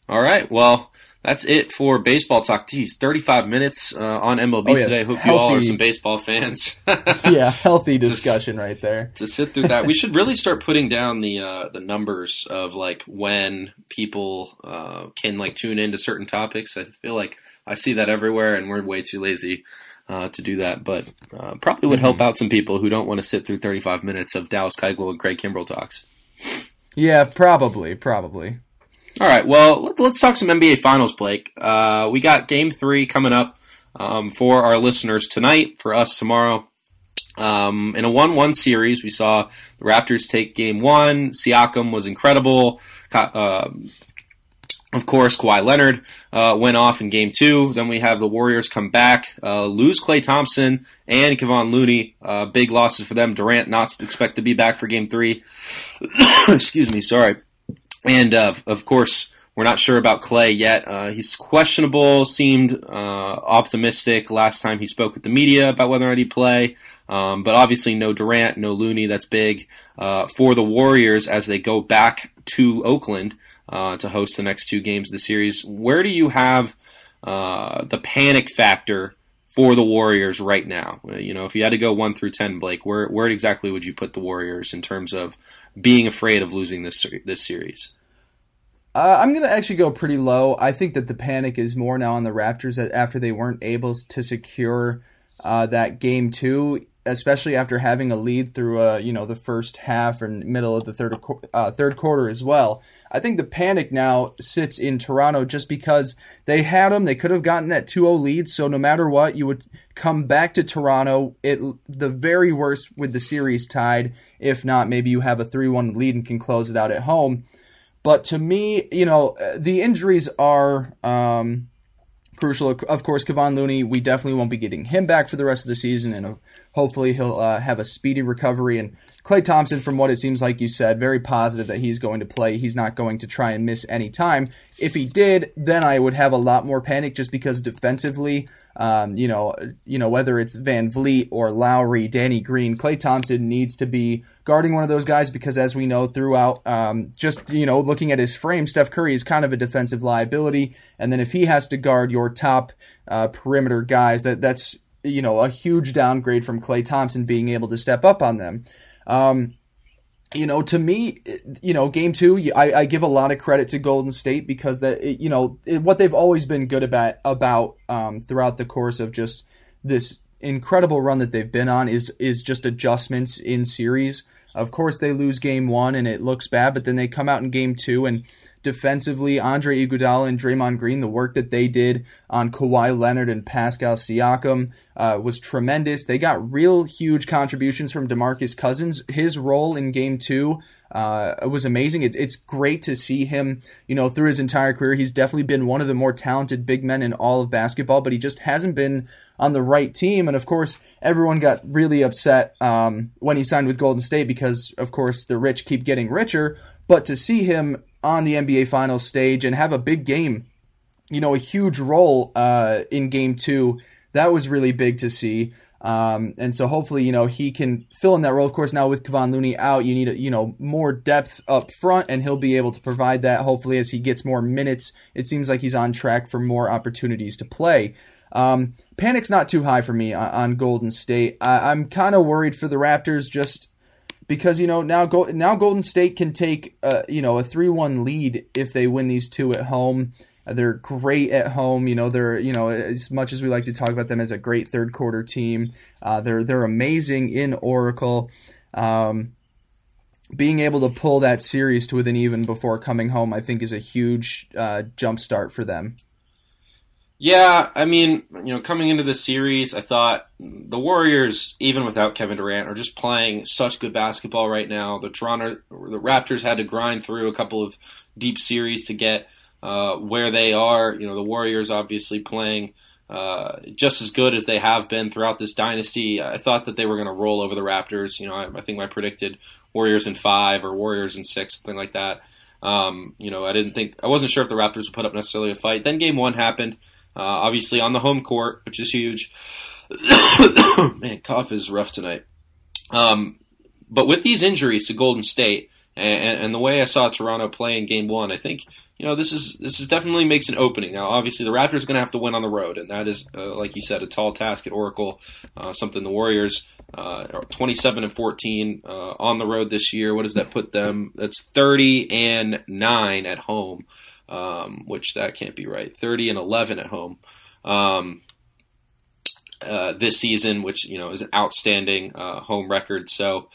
All right. Well, that's it for baseball talk. Geez, 35 minutes uh, on MLB oh, yeah. today. Hope healthy, you all are some baseball fans. <laughs> yeah, healthy discussion to, right there. To sit through that, we <laughs> should really start putting down the uh, the numbers of like when people uh, can like tune into certain topics. I feel like I see that everywhere, and we're way too lazy uh, to do that. But uh, probably would help mm-hmm. out some people who don't want to sit through 35 minutes of Dallas Keuchel and Craig Kimbrel talks. Yeah, probably, probably. All right, well, let's talk some NBA Finals, Blake. Uh, we got Game Three coming up um, for our listeners tonight, for us tomorrow. Um, in a 1 1 series, we saw the Raptors take game one. Siakam was incredible. Uh, of course, Kawhi Leonard uh, went off in game two. Then we have the Warriors come back, uh, lose Klay Thompson and Kevon Looney. Uh, big losses for them. Durant not expect to be back for game three. <coughs> Excuse me, sorry. And uh, of course, we're not sure about Klay yet. Uh, he's questionable, seemed uh, optimistic last time he spoke with the media about whether or not he'd play. Um, but obviously, no Durant, no Looney. That's big for the Warriors as they go back to Oakland uh, to host the next two games of the series. Where do you have uh, the panic factor for the Warriors right now? Uh, you know, if you had to go one through ten, Blake, where where exactly would you put the Warriors in terms of being afraid of losing this this series? Uh, I'm going to actually go pretty low. I think that the panic is more now on the Raptors after they weren't able to secure uh, that game two, especially after having a lead through uh, you know the first half and middle of the third uh, third quarter as well. I think the panic now sits in Toronto just because they had them. They could have gotten that 2-0 lead. So no matter what, you would come back to Toronto. It the very worst with the series tied. If not, maybe you have a 3-1 lead and can close it out at home. But to me, you know, the injuries are um, crucial. Of course, Kevon Looney, we definitely won't be getting him back for the rest of the season, and hopefully he'll uh, have a speedy recovery. And Klay Thompson, from what it seems like you said, very positive that he's going to play. He's not going to try and miss any time. If he did, then I would have a lot more panic just because defensively, um, you know, you know whether it's VanVleet or Lowry, Danny Green, Klay Thompson needs to be guarding one of those guys because, as we know, throughout, um, just you know, looking at his frame, Steph Curry is kind of a defensive liability, and then if he has to guard your top uh, perimeter guys, that that's you know a huge downgrade from Klay Thompson being able to step up on them. Um, you know, to me, you know, game two, I, I, give a lot of credit to Golden State because that, you know, what they've always been good about about um, throughout the course of just this incredible run that they've been on is is just adjustments in series. Of course, they lose game one and it looks bad, but then they come out in game two and defensively. Andre Iguodala and Draymond Green, the work that they did on Kawhi Leonard and Pascal Siakam uh, was tremendous. They got real huge contributions from DeMarcus Cousins. His role in Game Two uh, was amazing. It, it's great to see him, you know, through his entire career. He's definitely been one of the more talented big men in all of basketball, but he just hasn't been on the right team. And of course, everyone got really upset um, when he signed with Golden State because, of course, the rich keep getting richer. But to see him on the NBA Finals stage and have a big game, you know, a huge role uh, in Game Two, that was really big to see. Um, and so hopefully, you know, he can fill in that role. Of course, now with Kevon Looney out, you need, a, you know, more depth up front, and he'll be able to provide that. Hopefully, as he gets more minutes, it seems like he's on track for more opportunities to play. Um, panic's not too high for me on, on Golden State. I, am kind of worried for the Raptors just because you know now go, now Golden State can take uh, you know a three one lead if they win these two at home. They're great at home. You know, they're you know as much as we like to talk about them as a great third quarter team, uh, they're they're amazing in Oracle. Um, being able to pull that series to within even before coming home, I think, is a huge uh, jump start for them. Yeah, I mean, you know, coming into the series, I thought the Warriors, even without Kevin Durant, are just playing such good basketball right now. The Toronto, the Raptors had to grind through a couple of deep series to get uh, where they are. You know, the Warriors obviously playing uh, just as good as they have been throughout this dynasty. I thought that they were going to roll over the Raptors. You know, I, I, think I predicted Warriors in five or Warriors in six, something like that. Um, you know, I didn't think I wasn't sure if the Raptors would put up necessarily a fight. Then game one happened, obviously on the home court, which is huge. <coughs> Man, cough is rough tonight. Um, but with these injuries to Golden State and, and, the way I saw Toronto play in Game One, I think you know, this is this is definitely makes an opening. Now, obviously, the Raptors are going to have to win on the road, and that is, uh, like you said, a tall task at Oracle. Uh, something the Warriors, uh, 27 and 14 uh, on the road this year. What does that put them? That's 30 and nine at home, um, which that can't be right. 30 and 11 at home. Um, uh, this season, which you know is an outstanding uh, home record. So,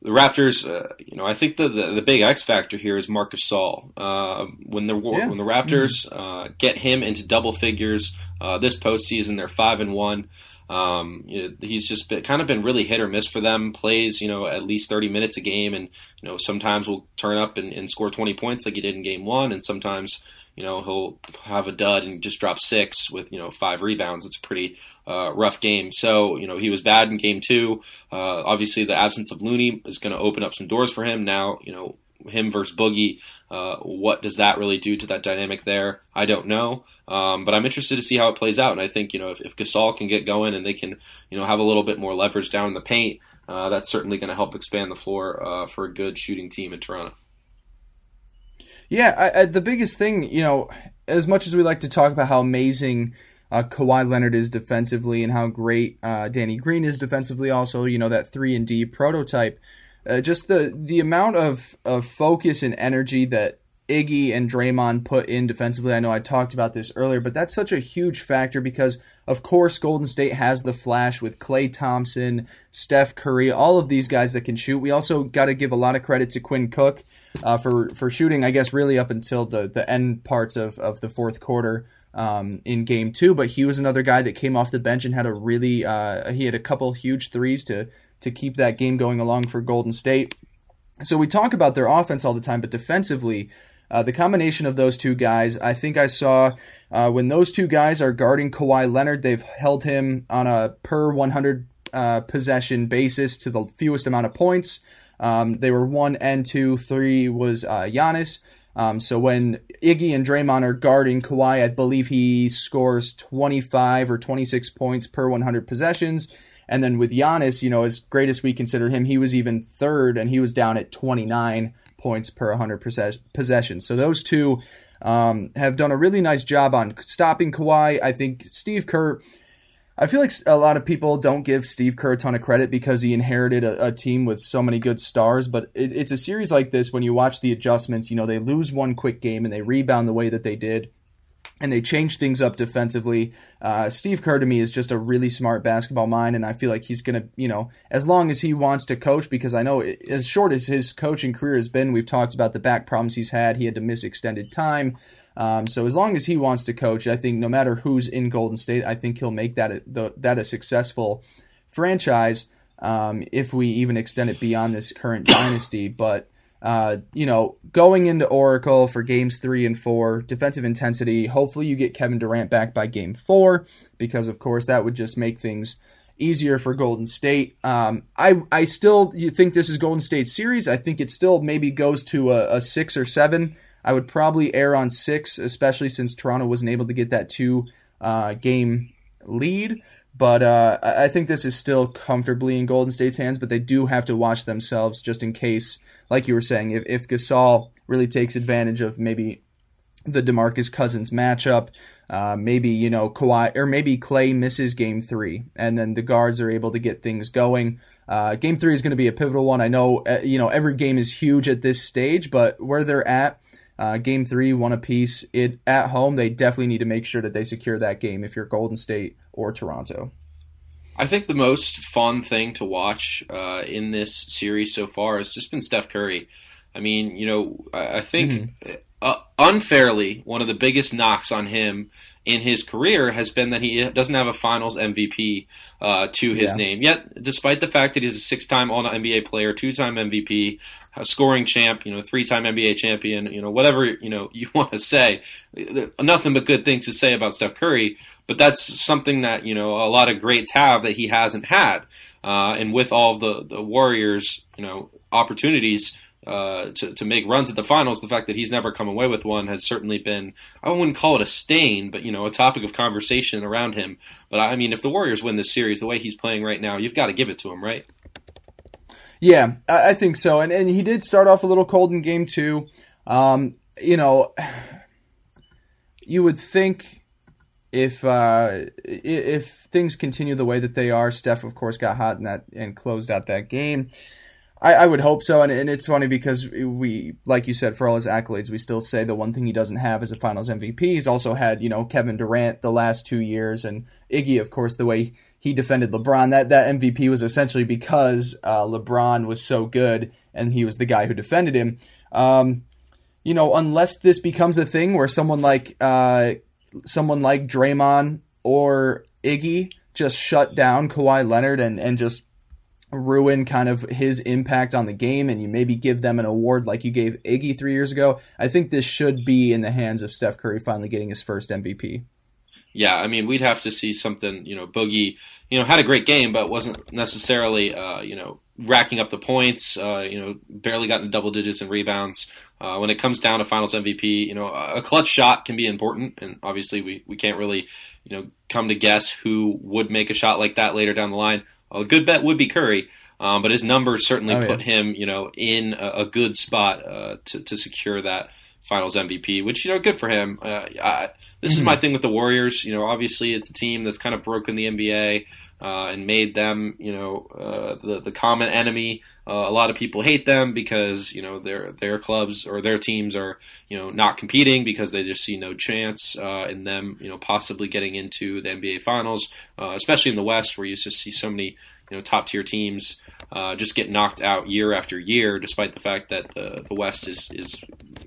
the Raptors, uh, you know, I think the, the, the big X factor here is Marcus Gasol. Uh, when the yeah. when the Raptors mm-hmm. uh, get him into double figures uh, this postseason, they're five and one. Um, you know, he's just been, kind of been really hit or miss for them. Plays, you know, at least thirty minutes a game, and you know, sometimes will turn up and, and score twenty points like he did in Game One, and sometimes you know he'll have a dud and just drop six with you know five rebounds. It's a pretty uh, rough game. So, you know, he was bad in game two. Uh, obviously, the absence of Looney is going to open up some doors for him. Now, you know, him versus Boogie, uh, what does that really do to that dynamic there? I don't know. Um, but I'm interested to see how it plays out. And I think, you know, if, if Gasol can get going and they can, you know, have a little bit more leverage down in the paint, uh, that's certainly going to help expand the floor uh, for a good shooting team in Toronto. Yeah, I, I, the biggest thing, you know, as much as we like to talk about how amazing – uh, Kawhi Leonard is defensively and how great uh, Danny Green is defensively. Also, you know that three and D prototype. Uh, just the the amount of of focus and energy that Iggy and Draymond put in defensively. I know I talked about this earlier, but that's such a huge factor because, of course, Golden State has the flash with Klay Thompson, Steph Curry, all of these guys that can shoot. We also got to give a lot of credit to Quinn Cook uh, for for shooting. I guess really up until the the end parts of of the fourth quarter um, in game two, but he was another guy that came off the bench and had a really uh, he had a couple huge threes to to keep that game going along for Golden State. So we talk about their offense all the time, but defensively, uh, the combination of those two guys, I think I saw uh, when those two guys are guarding Kawhi Leonard, they've held him on a per 100 uh, possession basis to the fewest amount of points. Um, they were one and two, three was uh, Giannis. Um, so when Iggy and Draymond are guarding Kawhi, I believe he scores 25 or 26 points per 100 possessions. And then with Giannis, you know, as great as we consider him, he was even third, and he was down at 29 points per 100 possessions. So those two um, have done a really nice job on stopping Kawhi. I think Steve Kerr I feel like a lot of people don't give Steve Kerr a ton of credit because he inherited a, a team with so many good stars. But it, it's a series like this when you watch the adjustments. You know, they lose one quick game and they rebound the way that they did. And they change things up defensively. Uh, Steve Kerr to me is just a really smart basketball mind, and I feel like he's going to, you know, as long as he wants to coach, because I know as short as his coaching career has been, we've talked about the back problems he's had. He had to miss extended time. Um, so as long as he wants to coach, I think no matter who's in Golden State, I think he'll make that a, that a successful franchise. Um, if we even extend it beyond this current dynasty, but uh, you know, going into Oracle for games three and four, defensive intensity. Hopefully, you get Kevin Durant back by game four, because of course that would just make things easier for Golden State. Um, I I still you think this is Golden State series. I think it still maybe goes to a, a six or seven. I would probably err on six, especially since Toronto wasn't able to get that two uh, game lead. But uh, I think this is still comfortably in Golden State's hands, but they do have to watch themselves just in case like you were saying, if, if Gasol really takes advantage of maybe the DeMarcus Cousins matchup, uh, maybe you know Kawhi or maybe Klay misses Game Three, and then the guards are able to get things going. Uh, game Three is going to be a pivotal one. I know uh, you know every game is huge at this stage, but where they're at, uh, game Three, one apiece. It at home, they definitely need to make sure that they secure that game. If you're Golden State or Toronto. I think the most fun thing to watch uh, in this series so far has just been Steph Curry. I mean, you know, I, I think mm-hmm. uh, unfairly, one of the biggest knocks on him in his career has been that he doesn't have a Finals MVP uh, to his yeah. name. Yet, despite the fact that he's a six-time All-NBA player, two-time MVP, a scoring champ, you know, three-time NBA champion, you know, whatever you know <laughs> you want to say, nothing but good things to say about Steph Curry. But that's something that you know a lot of greats have that he hasn't had. Uh, and with all the the Warriors, you know, opportunities uh, to, to make runs at the finals, the fact that he's never come away with one has certainly been, I wouldn't call it a stain, but, you know, a topic of conversation around him. But, I mean, if the Warriors win this series the way he's playing right now, you've got to give it to him, right? Yeah, I think so. And, and he did start off a little cold in game two. Um, you know, <sighs> you would think if uh, if things continue the way that they are, Steph, of course, got hot in that and closed out that game. I, I would hope so, and, and it's funny because we, like you said, for all his accolades, we still say the one thing he doesn't have is a Finals MVP. He's also had, you know, Kevin Durant the last two years, and Iggy, of course, the way he defended LeBron. That that MVP was essentially because uh, LeBron was so good, and he was the guy who defended him. Um, you know, unless this becomes a thing where someone like uh, someone like Draymond or Iggy just shut down Kawhi Leonard and and just ruin kind of his impact on the game and you maybe give them an award like you gave Iggy three years ago, I think this should be in the hands of Steph Curry finally getting his first MVP. Yeah, I mean, we'd have to see something, you know, Boogie, you know, had a great game, but wasn't necessarily, uh, you know, racking up the points, uh, you know, barely got into double digits and rebounds. Uh, when it comes down to finals MVP, you know, a clutch shot can be important, and obviously we, we can't really, you know, come to guess who would make a shot like that later down the line. A good bet would be Curry, um, but his numbers certainly oh, put yeah. him, you know, in a, a good spot uh, to, to secure that Finals MVP. Which you know, good for him. Uh, I, this mm-hmm. is my thing with the Warriors. You know, obviously it's a team that's kind of broken the NBA. Uh, and made them, you know, uh, the the common enemy. Uh, a lot of people hate them because you know their their clubs or their teams are you know not competing because they just see no chance uh, in them, you know, possibly getting into the NBA Finals, uh, especially in the West where you just see so many you know top tier teams uh, just get knocked out year after year, despite the fact that the, the West is is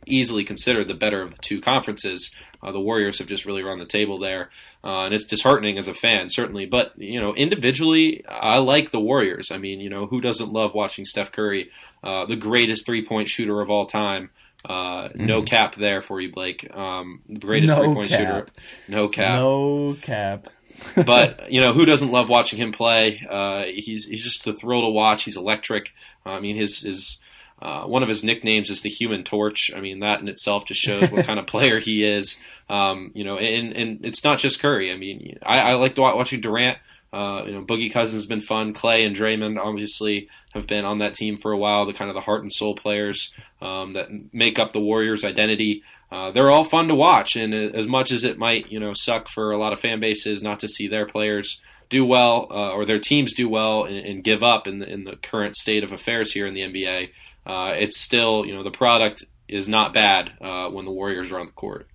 easily considered the better of the two conferences. Uh, the Warriors have just really run the table there, uh, and it's disheartening as a fan, certainly. But you know, individually, I like the Warriors. I mean, you know, who doesn't love watching Steph Curry, uh, the greatest three point shooter of all time? Uh, mm-hmm. No cap there for you, Blake. Um, greatest no three point shooter. No cap. No cap. <laughs> but <laughs> you know who doesn't love watching him play? Uh, he's he's just a thrill to watch. He's electric. I mean, his his uh, one of his nicknames is the Human Torch. I mean, that in itself just shows what kind of <laughs> player he is. Um, you know, and and it's not just Curry. I mean, I, I like watching Durant. Uh, you know, Boogie Cousins has been fun. Klay and Draymond obviously have been on that team for a while. The kind of the heart and soul players um, that make up the Warriors' identity. Uh, they're all fun to watch, and as much as it might, you know, suck for a lot of fan bases not to see their players do well uh, or their teams do well and, and give up in the, in the current state of affairs here in the NBA uh, it's still you know the product is not bad uh, when the Warriors are on the court.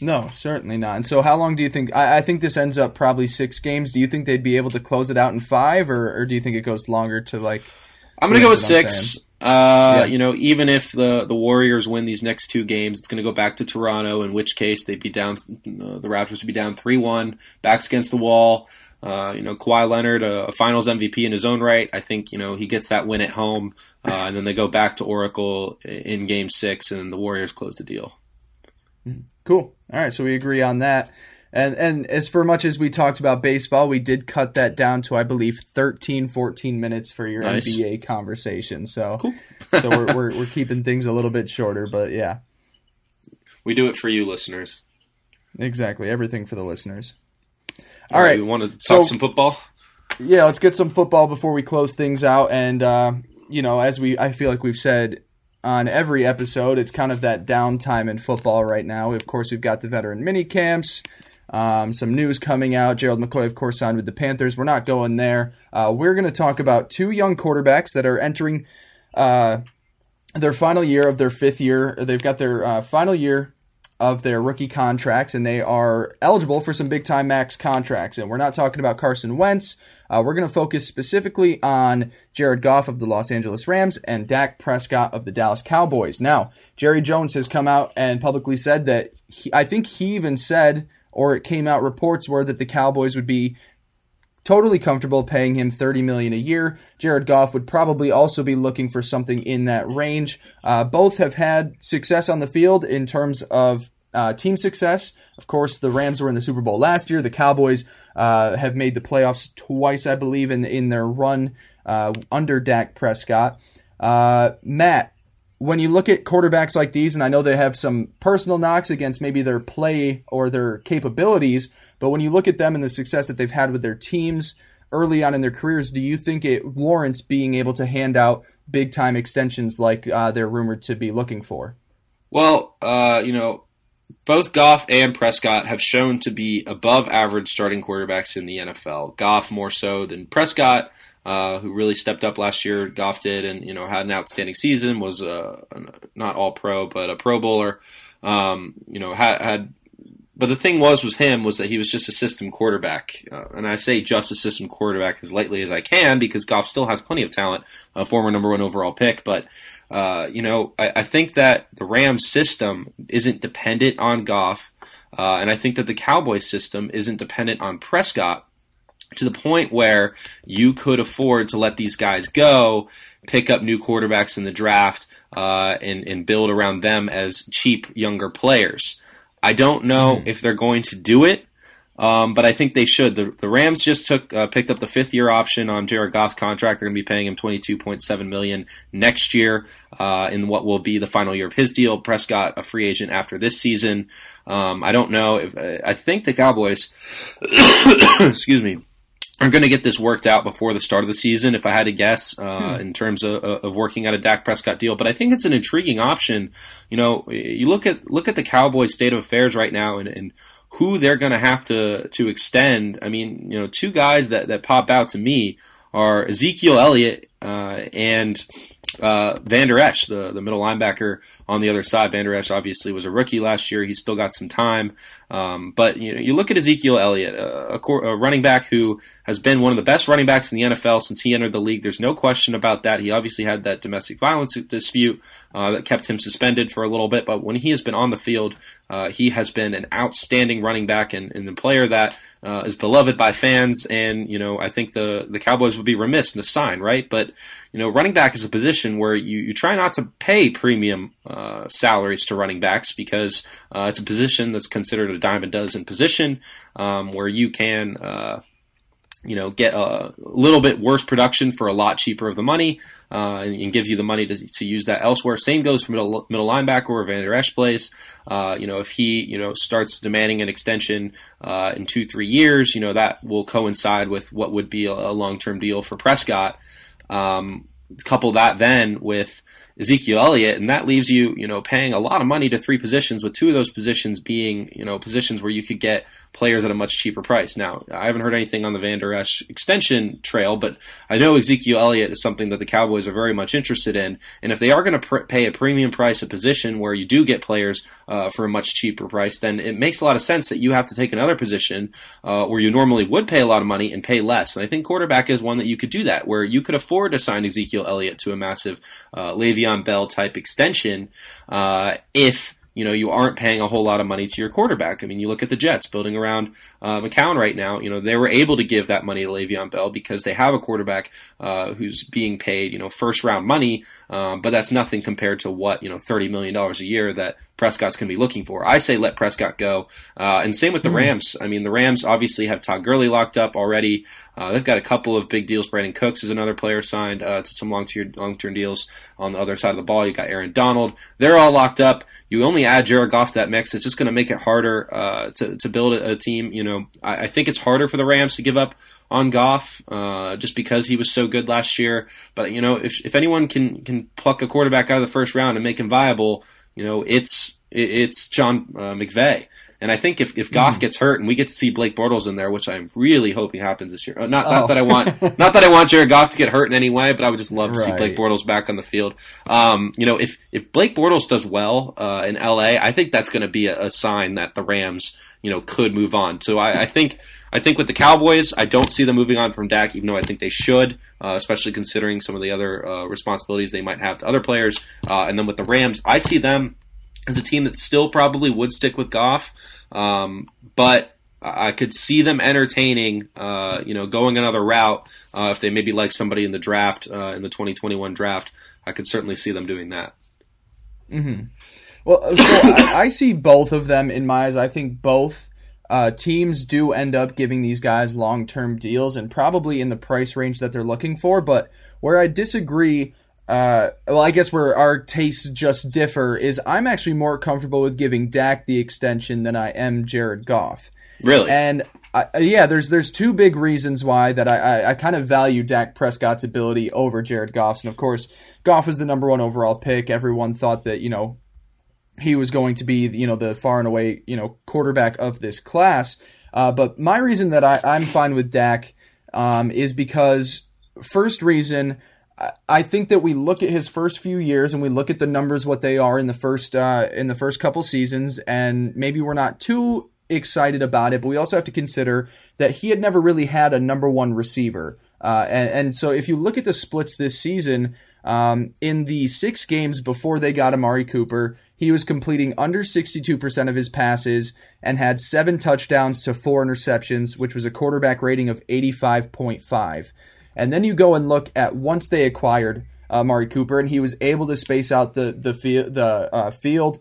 No, certainly not. And so, how long do you think? I, I, think this ends up probably six games. Do you think they'd be able to close it out in five, or, or do you think it goes longer to like? I'm going to go with six. Uh, yeah. You know, even if the the Warriors win these next two games, it's going to go back to Toronto. In which case, they'd be down. Uh, the Raptors would be down three one, backs against the wall. Uh, you know, Kawhi Leonard, a, a, Finals MVP in his own right. I think you know he gets that win at home, uh, and then they go back to Oracle in Game Six, and the Warriors close the deal. Mm-hmm. Cool. All right, so we agree on that. And and as for much as we talked about baseball, we did cut that down to I believe 13 14 minutes for your nice. NBA conversation. So cool. <laughs> so we're, we're we're keeping things a little bit shorter, but yeah. We do it for you listeners. Exactly. Everything for the listeners. All, All right, right. We want to talk so, some football? Yeah, let's get some football before we close things out and uh, you know, as we I feel like we've said on every episode. It's kind of that downtime in football right now. Of course, we've got the veteran mini camps. Um, some news coming out. Gerald McCoy, of course, signed with the Panthers. We're not going there. Uh, we're going to talk about two young quarterbacks that are entering uh, their final year of their fifth year. They've got their uh, final year of their rookie contracts, and they are eligible for some big time max contracts. And we're not talking about Carson Wentz. Uh, we're going to focus specifically on Jared Goff of the Los Angeles Rams and Dak Prescott of the Dallas Cowboys. Now, Jerry Jones has come out and publicly said that he, I think he even said, or it came out reports were that the Cowboys would be totally comfortable paying him 30 million a year. Jared Goff would probably also be looking for something in that range. Uh, both have had success on the field in terms of uh, team success. Of course, the Rams were in the Super Bowl last year. The Cowboys uh, have made the playoffs twice, I believe, in in their run uh, under Dak Prescott. Uh, Matt, when you look at quarterbacks like these, and I know they have some personal knocks against maybe their play or their capabilities, but when you look at them and the success that they've had with their teams early on in their careers, do you think it warrants being able to hand out big time extensions like uh, they're rumored to be looking for? Well, uh, you know, both Goff and Prescott have shown to be above average starting quarterbacks in the NFL. Goff more so than Prescott, uh, who really stepped up last year. Goff did, and you know had an outstanding season. Was a, not all pro, but a Pro Bowler. Um, you know had, had but the thing was was him was that he was just a system quarterback, uh, and I say just a system quarterback as lightly as I can because Goff still has plenty of talent, a former number one overall pick. But uh, you know, I, I, think that the Rams system isn't dependent on Goff, uh, and I think that the Cowboys system isn't dependent on Prescott to the point where you could afford to let these guys go, pick up new quarterbacks in the draft, uh, and, and build around them as cheap younger players. I don't know mm-hmm. if they're going to do it, um, but I think they should. The, the Rams just took uh, picked up the fifth year option on Jared Goff's contract. They're going to be paying him twenty two point seven million next year uh, in what will be the final year of his deal. Prescott, a free agent after this season. Um, I don't know if I think the Cowboys. <coughs> excuse me are going to get this worked out before the start of the season, if I had to guess, uh, hmm. in terms of, of, working out a Dak Prescott deal. But I think it's an intriguing option. You know, you look at look at the Cowboys' state of affairs right now, and, and who they're going to have to to extend. I mean, you know, two guys that that pop out to me are Ezekiel Elliott uh, and uh, Vander Esch, the, the middle linebacker on the other side. Vander Esch obviously was a rookie last year. He's still got some time. Um, but you know, you look at Ezekiel Elliott, a, a, running back who has been one of the best running backs in the NFL since he entered the league. There's no question about that. He obviously had that domestic violence dispute uh, that kept him suspended for a little bit. But when he has been on the field, uh, he has been an outstanding running back and, and a player that uh, is beloved by fans. And you know, I think the the Cowboys would be remiss to sign right, but you know, running back is a position where you, you try not to pay premium uh, salaries to running backs because uh, it's a position that's considered a dime dozen position um, where you can, uh, you know, get a little bit worse production for a lot cheaper of the money uh, and, and, give you the money to, to use that elsewhere. Same goes for middle, middle linebacker or Vander Esch plays. Uh, you know, if he, you know, starts demanding an extension uh, in two, three years, you know, that will coincide with what would be a, a long-term deal for Prescott. Um, couple that then with Ezekiel Elliott, and that leaves you, you know, paying a lot of money to three positions, with two of those positions being, you know, positions where you could get players at a much cheaper price. Now, I haven't heard anything on the Vander Esch extension trail, but I know Ezekiel Elliott is something that the Cowboys are very much interested in. And if they are going to pr- pay a premium price a position where you do get players uh, for a much cheaper price, then it makes a lot of sense that you have to take another position uh, where you normally would pay a lot of money and pay less. And I think quarterback is one that you could do that, where you could afford to sign Ezekiel Elliott to a massive uh, Le'Veon Bell type extension uh, if you know, you aren't paying a whole lot of money to your quarterback. I mean, you look at the Jets building around uh, McCown right now. You know, they were able to give that money to Le'Veon Bell because they have a quarterback uh, who's being paid, you know, first round money. Um, but that's nothing compared to what you know, thirty million dollars a year that Prescott's going to be looking for. I say let Prescott go, uh, and same with the mm. Rams. I mean, the Rams obviously have Todd Gurley locked up already. Uh, they've got a couple of big deals. Brandin Cooks is another player signed uh, to some long-term long-term deals on the other side of the ball. You got Aaron Donald. They're all locked up. You only add Jared Goff to that mix. It's just going to make it harder uh, to to build a, a team. You know, I, I, think it's harder for the Rams to give up on Goff uh, just because he was so good last year. But you know, if if anyone can can pluck a quarterback out of the first round and make him viable, you know, it's it's John uh, McVay. And I think if, if Goff mm. gets hurt and we get to see Blake Bortles in there, which I'm really hoping happens this year. Uh, not, oh. that I want <laughs> not that I want Jared Goff to get hurt in any way, but I would just love to right. see Blake Bortles back on the field. Um, you know, if if Blake Bortles does well uh, in LA, I think that's going to be a, a, sign that the Rams, you know, could move on. So I, I, think I think with the Cowboys, I don't see them moving on from Dak, even though I think they should, uh, especially considering some of the other uh, responsibilities they might have to other players. Uh, and then with the Rams, I see them as a team that still probably would stick with Goff. Um, but I could see them entertaining, uh, you know, going another route uh, if they maybe like somebody in the draft uh, in the 2021 draft. I could certainly see them doing that. Mm-hmm. Well, uh, so I, I, see both of them in my eyes. I think both uh, teams do end up giving these guys long term deals and probably in the price range that they're looking for. But where I disagree uh, well, I guess where our tastes just differ is I'm actually more comfortable with giving Dak the extension than I am Jared Goff. Really? And I, yeah, there's there's two big reasons why that I, I, I, kind of value Dak Prescott's ability over Jared Goff's, and of course, Goff was the number one overall pick. Everyone thought that you know he was going to be you know the far and away you know quarterback of this class. Uh, but my reason that I, I'm fine with Dak um, is because first reason I think that we look at his first few years and we look at the numbers what they are in the first uh, in the first couple seasons and maybe we're not too excited about it but we also have to consider that he had never really had a number one receiver. Uh, and, and so if you look at the splits this season um, in the six games before they got Amari Cooper he was completing under 62% of his passes and had seven touchdowns to four interceptions which was a quarterback rating of 85.5 and then you go and look at once they acquired uh, Amari Cooper, and he was able to space out the the, the uh, field,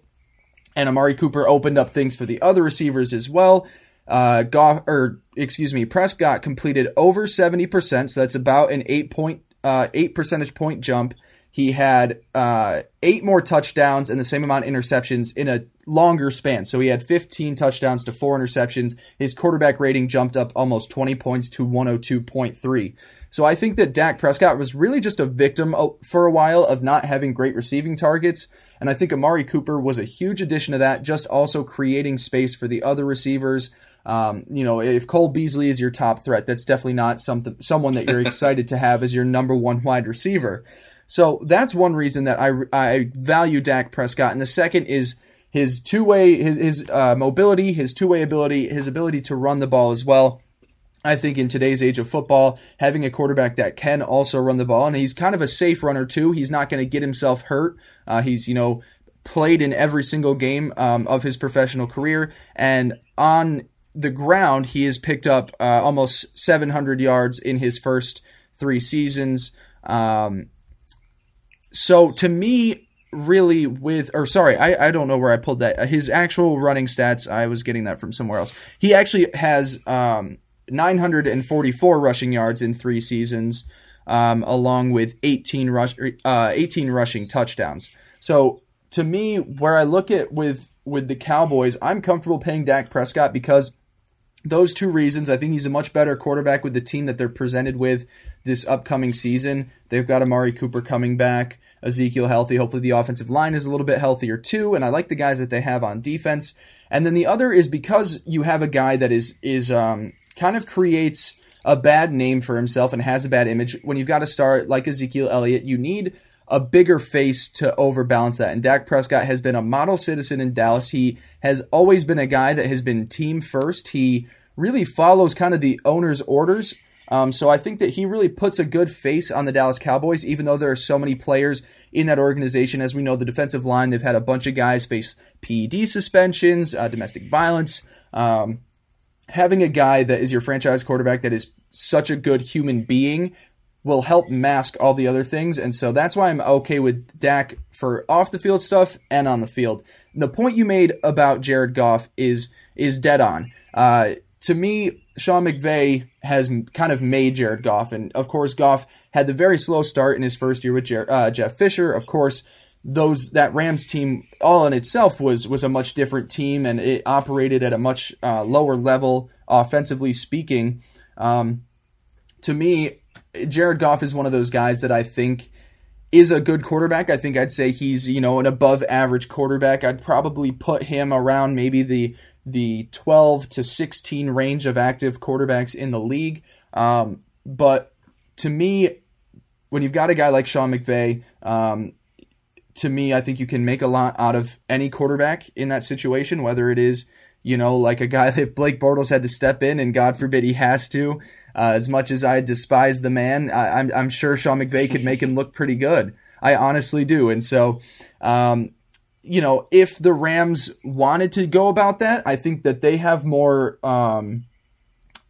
and Amari Cooper opened up things for the other receivers as well. Uh, Goff, or excuse me, Prescott completed over seventy percent, so that's about an eight point uh, eight percentage point jump. He had uh, eight more touchdowns and the same amount of interceptions in a longer span. So he had 15 touchdowns to four interceptions. His quarterback rating jumped up almost 20 points to 102.3. So I think that Dak Prescott was really just a victim for a while of not having great receiving targets. And I think Amari Cooper was a huge addition to that, just also creating space for the other receivers. Um, you know, if Cole Beasley is your top threat, that's definitely not something someone that you're <laughs> excited to have as your number one wide receiver. So that's one reason that I, I value Dak Prescott. And the second is his two way, his, his uh, mobility, his two way ability, his ability to run the ball as well. I think in today's age of football, having a quarterback that can also run the ball, and he's kind of a safe runner too. He's not going to get himself hurt. Uh, he's, you know, played in every single game um, of his professional career, and on the ground, he has picked up uh, almost 700 yards in his first three seasons. Um, so to me, really with or sorry I, I don't know where i pulled that his actual running stats i was getting that from somewhere else he actually has um, 944 rushing yards in three seasons, um, along with 18 rush, uh, 18 rushing touchdowns. So to me, where I look at with with the Cowboys, I'm comfortable paying Dak Prescott because those two reasons, I think he's a much better quarterback with the team that they're presented with this upcoming season. They've got Amari Cooper coming back, Ezekiel healthy. Hopefully, the offensive line is a little bit healthier too. And I like the guys that they have on defense. And then the other is because you have a guy that is is um, kind of creates a bad name for himself and has a bad image. When you've got to start like Ezekiel Elliott, you need a bigger face to overbalance that. And Dak Prescott has been a model citizen in Dallas. He has always been a guy that has been team first. He really follows kind of the owner's orders. Um, so I think that he really puts a good face on the Dallas Cowboys, even though there are so many players in that organization. As we know, the defensive line, they've had a bunch of guys face PED suspensions, uh, domestic violence. Um, having a guy that is your franchise quarterback that is such a good human being will help mask all the other things. And so that's why I'm okay with Dak for off the field stuff and on the field. The point you made about Jared Goff is is dead on. Uh, to me, Sean McVay has kind of made Jared Goff, and of course, Goff had the very slow start in his first year with Jer- uh, Jeff Fisher. Of course, those that Rams team all in itself was was a much different team, and it operated at a much uh, lower level offensively speaking. Um, to me, Jared Goff is one of those guys that I think is a good quarterback. I think I'd say he's, you know, an above average quarterback. I'd probably put him around maybe the the 12 to 16 range of active quarterbacks in the league. Um, but to me, when you've got a guy like Sean McVay, um, to me, I think you can make a lot out of any quarterback in that situation, whether it is, you know, like a guy <laughs> if Blake Bortles had to step in and God forbid he has to, uh, as much as I despise the man, I, am I'm, I'm sure Sean McVay could make him look pretty good. I honestly do. And so, um, you know, if the Rams wanted to go about that, I think that they have more um,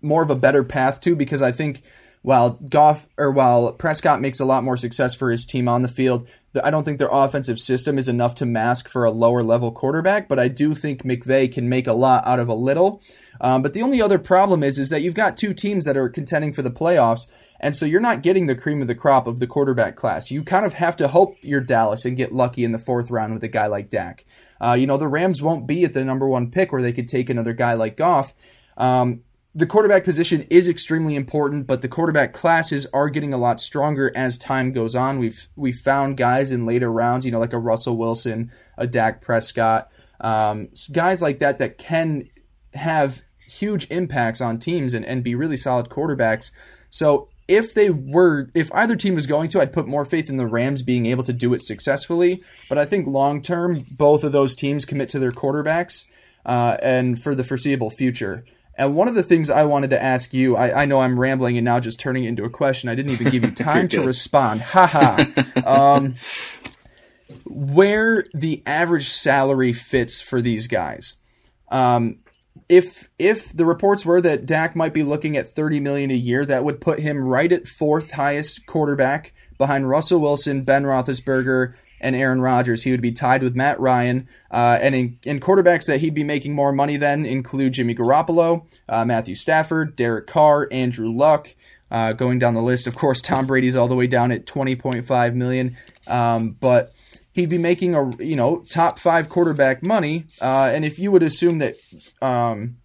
more of a better path to because I think while Goff or while Prescott makes a lot more success for his team on the field, I don't think their offensive system is enough to mask for a lower level quarterback. But I do think McVay can make a lot out of a little. Um, but the only other problem is is that you've got two teams that are contending for the playoffs, and so you're not getting the cream of the crop of the quarterback class. You kind of have to hope you're Dallas and get lucky in the fourth round with a guy like Dak. Uh, you know the Rams won't be at the number one pick where they could take another guy like Goff. Um, the quarterback position is extremely important, but the quarterback classes are getting a lot stronger as time goes on. We've we found guys in later rounds, you know, like a Russell Wilson, a Dak Prescott, um, guys like that that can have huge impacts on teams and, and be really solid quarterbacks. So if they were, if either team was going to, I'd put more faith in the Rams being able to do it successfully. But I think long term, both of those teams commit to their quarterbacks uh, and for the foreseeable future. And one of the things I wanted to ask you, I, I, know I'm rambling and now just turning it into a question. I didn't even give you <laughs> time to respond. Haha. um, where the average salary fits for these guys. Um, if if the reports were that Dak might be looking at 30 million a year, that would put him right at fourth highest quarterback behind Russell Wilson, Ben Roethlisberger, and Aaron Rodgers. He would be tied with Matt Ryan. Uh, and in, in, quarterbacks that he'd be making more money than include Jimmy Garoppolo, uh, Matthew Stafford, Derek Carr, Andrew Luck. Uh, going down the list, of course, Tom Brady's all the way down at 20.5 million. Um, but he'd be making a you know top five quarterback money. Uh, and if you would assume that um,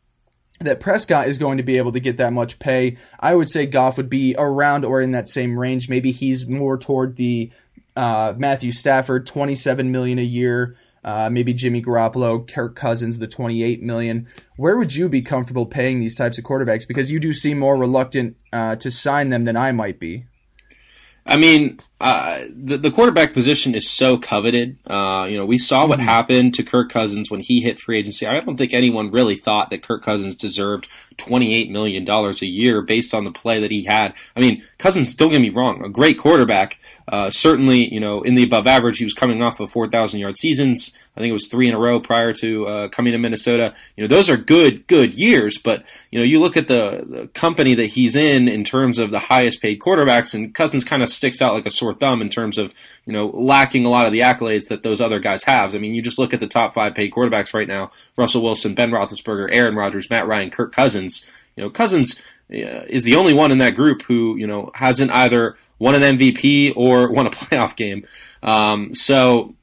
that Prescott is going to be able to get that much pay, I would say Goff would be around or in that same range. Maybe he's more toward the uh, Matthew Stafford, 27 million a year. Uh, maybe Jimmy Garoppolo, Kirk Cousins, the 28 million. Where would you be comfortable paying these types of quarterbacks? Because you do seem more reluctant uh, to sign them than I might be. I mean, uh, the, the quarterback position is so coveted. Uh, you know, we saw what mm-hmm. happened to Kirk Cousins when he hit free agency. I don't think anyone really thought that Kirk Cousins deserved $28 million a year based on the play that he had. I mean, Cousins, don't get me wrong, a great quarterback. Uh, certainly, you know, in the above average, he was coming off of 4,000 yard seasons. I think it was three in a row prior to uh, coming to Minnesota. You know, those are good, good years. But you know, you look at the, the company that he's in in terms of the highest paid quarterbacks, and Cousins kind of sticks out like a sore thumb in terms of you know lacking a lot of the accolades that those other guys have. I mean, you just look at the top five paid quarterbacks right now: Russell Wilson, Ben Roethlisberger, Aaron Rodgers, Matt Ryan, Kirk Cousins. You know, Cousins uh, is the only one in that group who you know hasn't either won an MVP or won a <laughs> playoff game. Um, so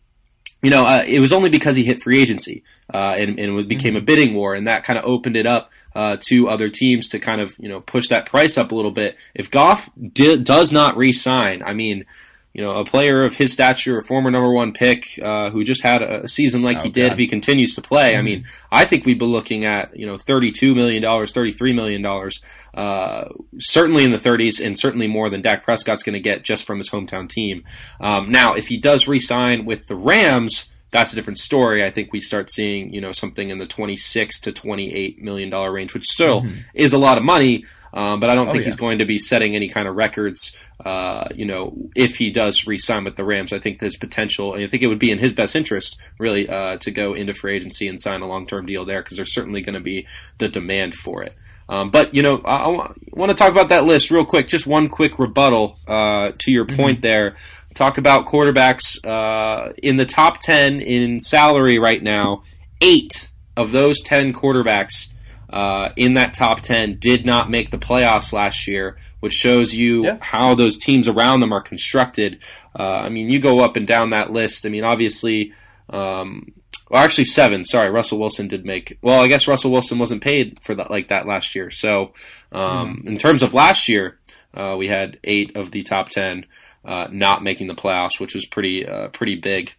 you know, uh, it was only because he hit free agency uh, and, and it became a mm-hmm. bidding war, and that kind of opened it up uh, to other teams to kind of you know push that price up a little bit. If Goff di- does not re-sign, I mean, you know, a player of his stature, a former number one pick, uh, who just had a, season like he did, if he continues to play, mm-hmm. I mean, I think we'd be looking at you know thirty-two million dollars, thirty-three million dollars, uh, certainly in the thirties, and certainly more than Dak Prescott's going to get just from his hometown team. Um, now, if he does re-sign with the Rams. That's a different story. I think we start seeing, you know, something in the twenty-six to twenty-eight million dollar range, which still mm-hmm. is a lot of money. Um, but I don't oh, think yeah. he's going to be setting any kind of records. Uh, you know, if he does re-sign with the Rams, I think there's potential, and I think it would be in his best interest, really, uh, to go into free agency and sign a long-term deal there because there's certainly going to be the demand for it. Um, but you know, I, I, want to talk about that list real quick. Just one quick rebuttal uh, to your mm-hmm. point there. Talk about quarterbacks uh, in the top ten in salary right now. Eight of those ten quarterbacks uh, in that top 10 did not make the playoffs last year, which shows you yeah. how those teams around them are constructed. Uh, I mean, you go up and down that list. I mean, obviously, um, well, actually seven. Sorry, Russell Wilson did make. Well, I guess Russell Wilson wasn't paid for that like that last year. So, um, mm. in terms of last year, uh, we had eight of the top ten uh, not making the playoffs, which was pretty uh, pretty big.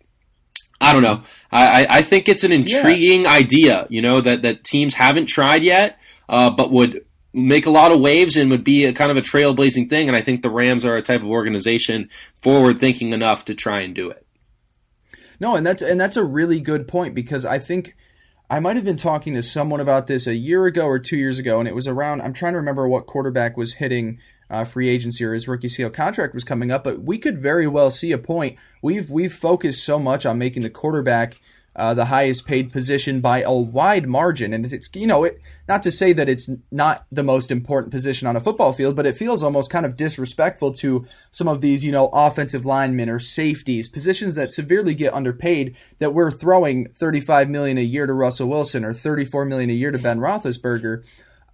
I don't know. I, I think it's an intriguing yeah. idea, you know, that, that teams haven't tried yet, uh, but would make a lot of waves and would be a kind of a trailblazing thing. And I think the Rams are a type of organization forward thinking enough to try and do it. No, and that's and that's a really good point because I think I might have been talking to someone about this a year ago or two years ago, and it was around. I'm trying to remember what quarterback was hitting uh, free agency or his rookie scale contract was coming up, but we could very well see a point. We've we've focused so much on making the quarterback uh, the highest paid position by a wide margin, and it's you know it, not to say that it's not the most important position on a football field, but it feels almost kind of disrespectful to some of these you know offensive linemen or safeties, positions that severely get underpaid. That we're throwing 35 million a year to Russell Wilson or 34 million a year to Ben Roethlisberger.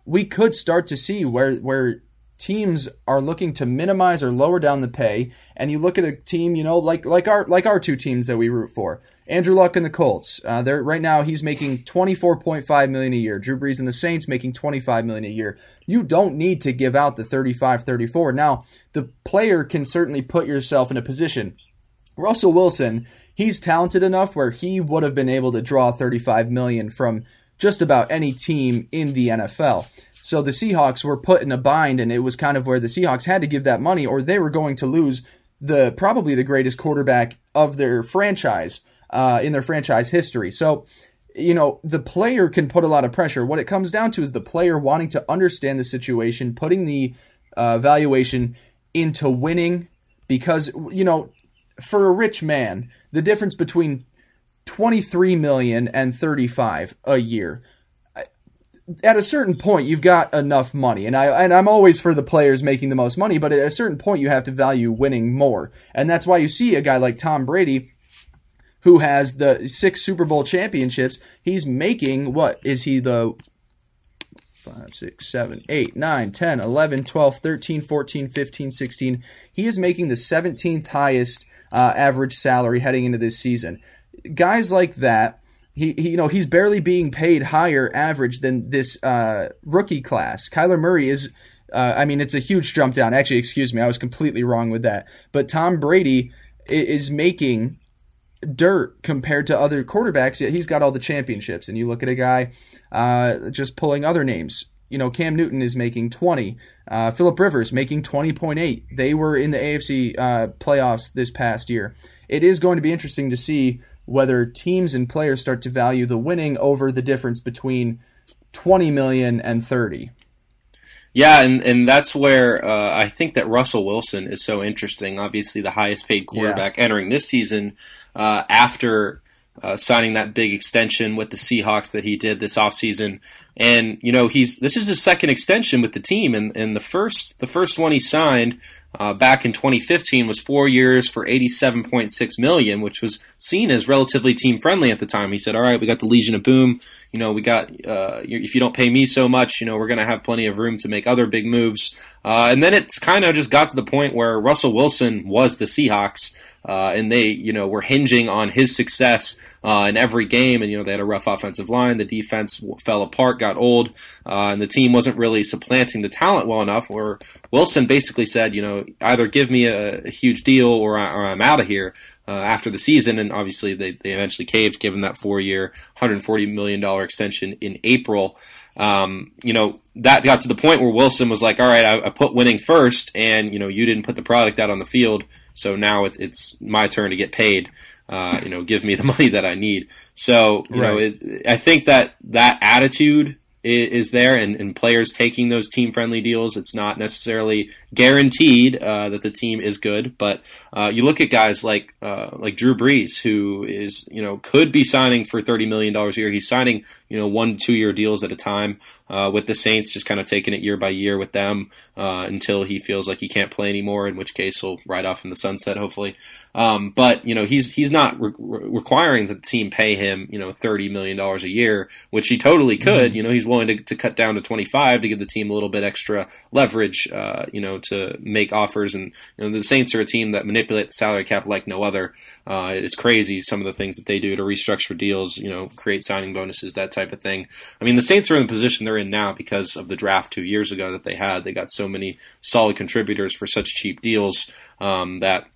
We could start to see where where teams are looking to minimize or lower down the pay and you look at a team you know like like our like our two teams that we root for andrew luck and the colts. Uh, they're right now he's making 24.5 million a year. Drew brees and the saints making 25 million a year. You don't need to give out the 35 34 now the player can certainly put yourself in a position. Russell wilson he's talented enough where he would have been able to draw 35 million from just about any team in the nfl so the Seahawks were put in a bind, and it was kind of where the Seahawks had to give that money, or they were going to lose the probably the greatest quarterback of their franchise uh, in their franchise history. So you know, the player can put a lot of pressure. What it comes down to is the player wanting to understand the situation, putting the uh, valuation into winning, because, you know, for a rich man, the difference between 23 million and 35 a year at a certain point you've got enough money. And I and I'm always for the players making the most money but at a certain point you have to value winning more. And that's why you see a guy like Tom Brady who has the six Super Bowl championships he's making what is he the 5 6 7 8 9 10 11 12 13 14 15 16 he is making the 17th highest uh, average salary heading into this season. Guys like that he, you know he's barely being paid higher average than this uh, rookie class. Kyler Murray is uh, I mean it's a huge jump down. Actually, excuse me, I was completely wrong with that. But Tom Brady is making dirt compared to other quarterbacks. Yet he's got all the championships. And you look at a guy uh, just pulling other names. You know, Cam Newton is making 20. Uh, Philip Rivers making 20.8. They were in the AFC uh, playoffs this past year. It is going to be interesting to see whether teams and players start to value the winning over the difference between 20 million and 30. Yeah, and, and that's where uh, I think that Russell Wilson is so interesting. Obviously, the highest paid quarterback yeah. entering this season uh, after uh, signing that big extension with the Seahawks that he did this offseason. And you know, he's this is his second extension with the team, and, and the first the first one he signed uh, back in 2015 was four years for 87.6 million, which was seen as relatively team friendly at the time. He said, "All right, we got the Legion of Boom. You know, we got uh, if you don't pay me so much, you know, we're going to have plenty of room to make other big moves." Uh, and then it's kind of just got to the point where Russell Wilson was the Seahawks. Uh, and they you know were hinging on his success uh, in every game. And you know they had a rough offensive line. The defense fell apart, got old, uh, and the team wasn't really supplanting the talent well enough. Where Wilson basically said, you know, either give me a, a huge deal or, I, or I'm out of here. Uh, after the season, and obviously they, they eventually caved, given that four year, $140 million extension in April. Um, you know, that got to the point where Wilson was like, all right, I, I, put winning first, and, you know, you didn't put the product out on the field, so now it's, it's my turn to get paid. Uh, you know, give me the <laughs> money that I need. So, you right. know, it, I think that that attitude is there and, and players taking those team friendly deals. It's not necessarily guaranteed uh, that the team is good, but uh, you look at guys like uh, like Drew Brees, who is you know could be signing for thirty million dollars a year. He's signing you know one two year deals at a time uh, with the Saints, just kind of taking it year by year with them uh, until he feels like he can't play anymore. In which case, he'll ride off in the sunset, hopefully. Um, but you know he's he's not re- requiring the team pay him you know thirty million dollars a year, which he totally could. Mm-hmm. You know he's willing to, to cut down to twenty five to give the team a little bit extra leverage. Uh, you know to make offers, and you know the Saints are a team that manipulate the salary cap like no other. Uh, it's crazy some of the things that they do to restructure deals. You know create signing bonuses, that type of thing. I mean the Saints are in the position they're in now because of the draft two years ago that they had. They got so many solid contributors for such cheap deals um, that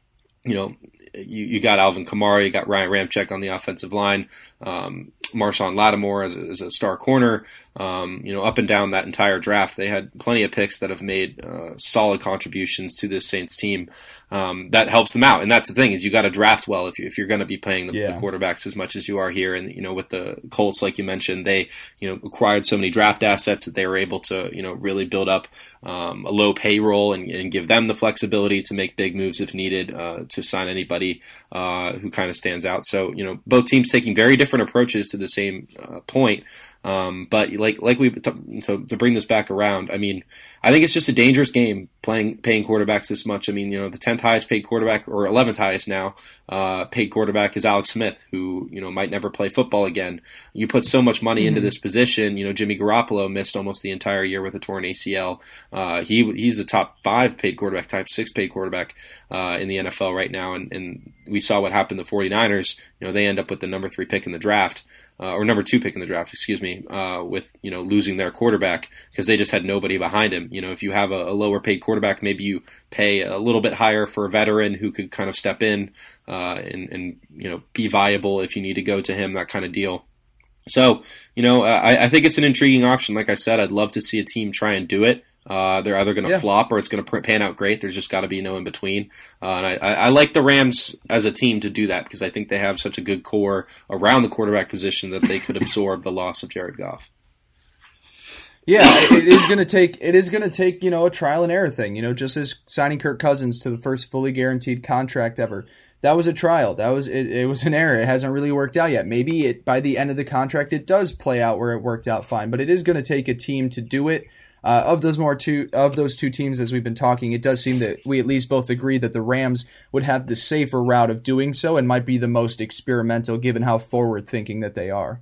you know, you, you got Alvin Kamara, you got Ryan Ramczyk on the offensive line, um, Marshon Lattimore as a, as a star corner. Um, you know, up and down that entire draft, they had plenty of picks that have made uh, solid contributions to this Saints team um, that helps them out. And that's the thing is you got to draft well if you if you're going to be playing the, yeah. the, quarterbacks as much as you are here. And you know with the Colts, like you mentioned, they you know acquired so many draft assets that they were able to you know really build up um, a low payroll and, and, give them the flexibility to make big moves if needed uh, to sign anybody uh, who kind of stands out. So you know both teams taking very different approaches to the same uh, point. Um, but like like we to, to bring this back around, I mean, I think it's just a dangerous game playing paying quarterbacks this much. I mean, you know, the tenth highest paid quarterback or eleventh highest now uh, paid quarterback is Alex Smith, who you know might never play football again. You put so much money mm-hmm. into this position. You know, Jimmy Garoppolo missed almost the entire year with a torn ACL. Uh, he he's a top five paid quarterback, type six paid quarterback uh, in the NFL right now, and, and we saw what happened to the 49ers. You know, they end up with the number three pick in the draft uh, or number two pick in the draft, excuse me, uh, with you know losing their quarterback because they just had nobody behind him. You know, if you have a, a, lower paid quarterback, maybe you pay a little bit higher for a veteran who could kind of step in uh, and, and you know be viable if you need to go to him, that kind of deal. So, you know, I, I think it's an intriguing option. Like I said, I'd love to see a team try and do it. Uh, they're either going to yeah. flop or it's going to pan out great. There's just got to be no in between. Uh, and I, I, like the Rams as a team to do that because I think they have such a good core around the quarterback position that they could absorb the loss of Jared Goff. Yeah, it is going to take it is going to take you know a trial and error thing. You know, just as signing Kirk Cousins to the first fully guaranteed contract ever. That was a trial. That was it, it was an error. It hasn't really worked out yet. Maybe it by the end of the contract it does play out where it worked out fine. But it is going to take a team to do it uh, of those more two of those two teams, as we've been talking, it does seem that we at least both agree that the Rams would have the safer route of doing so and might be the most experimental, given how forward thinking that they are.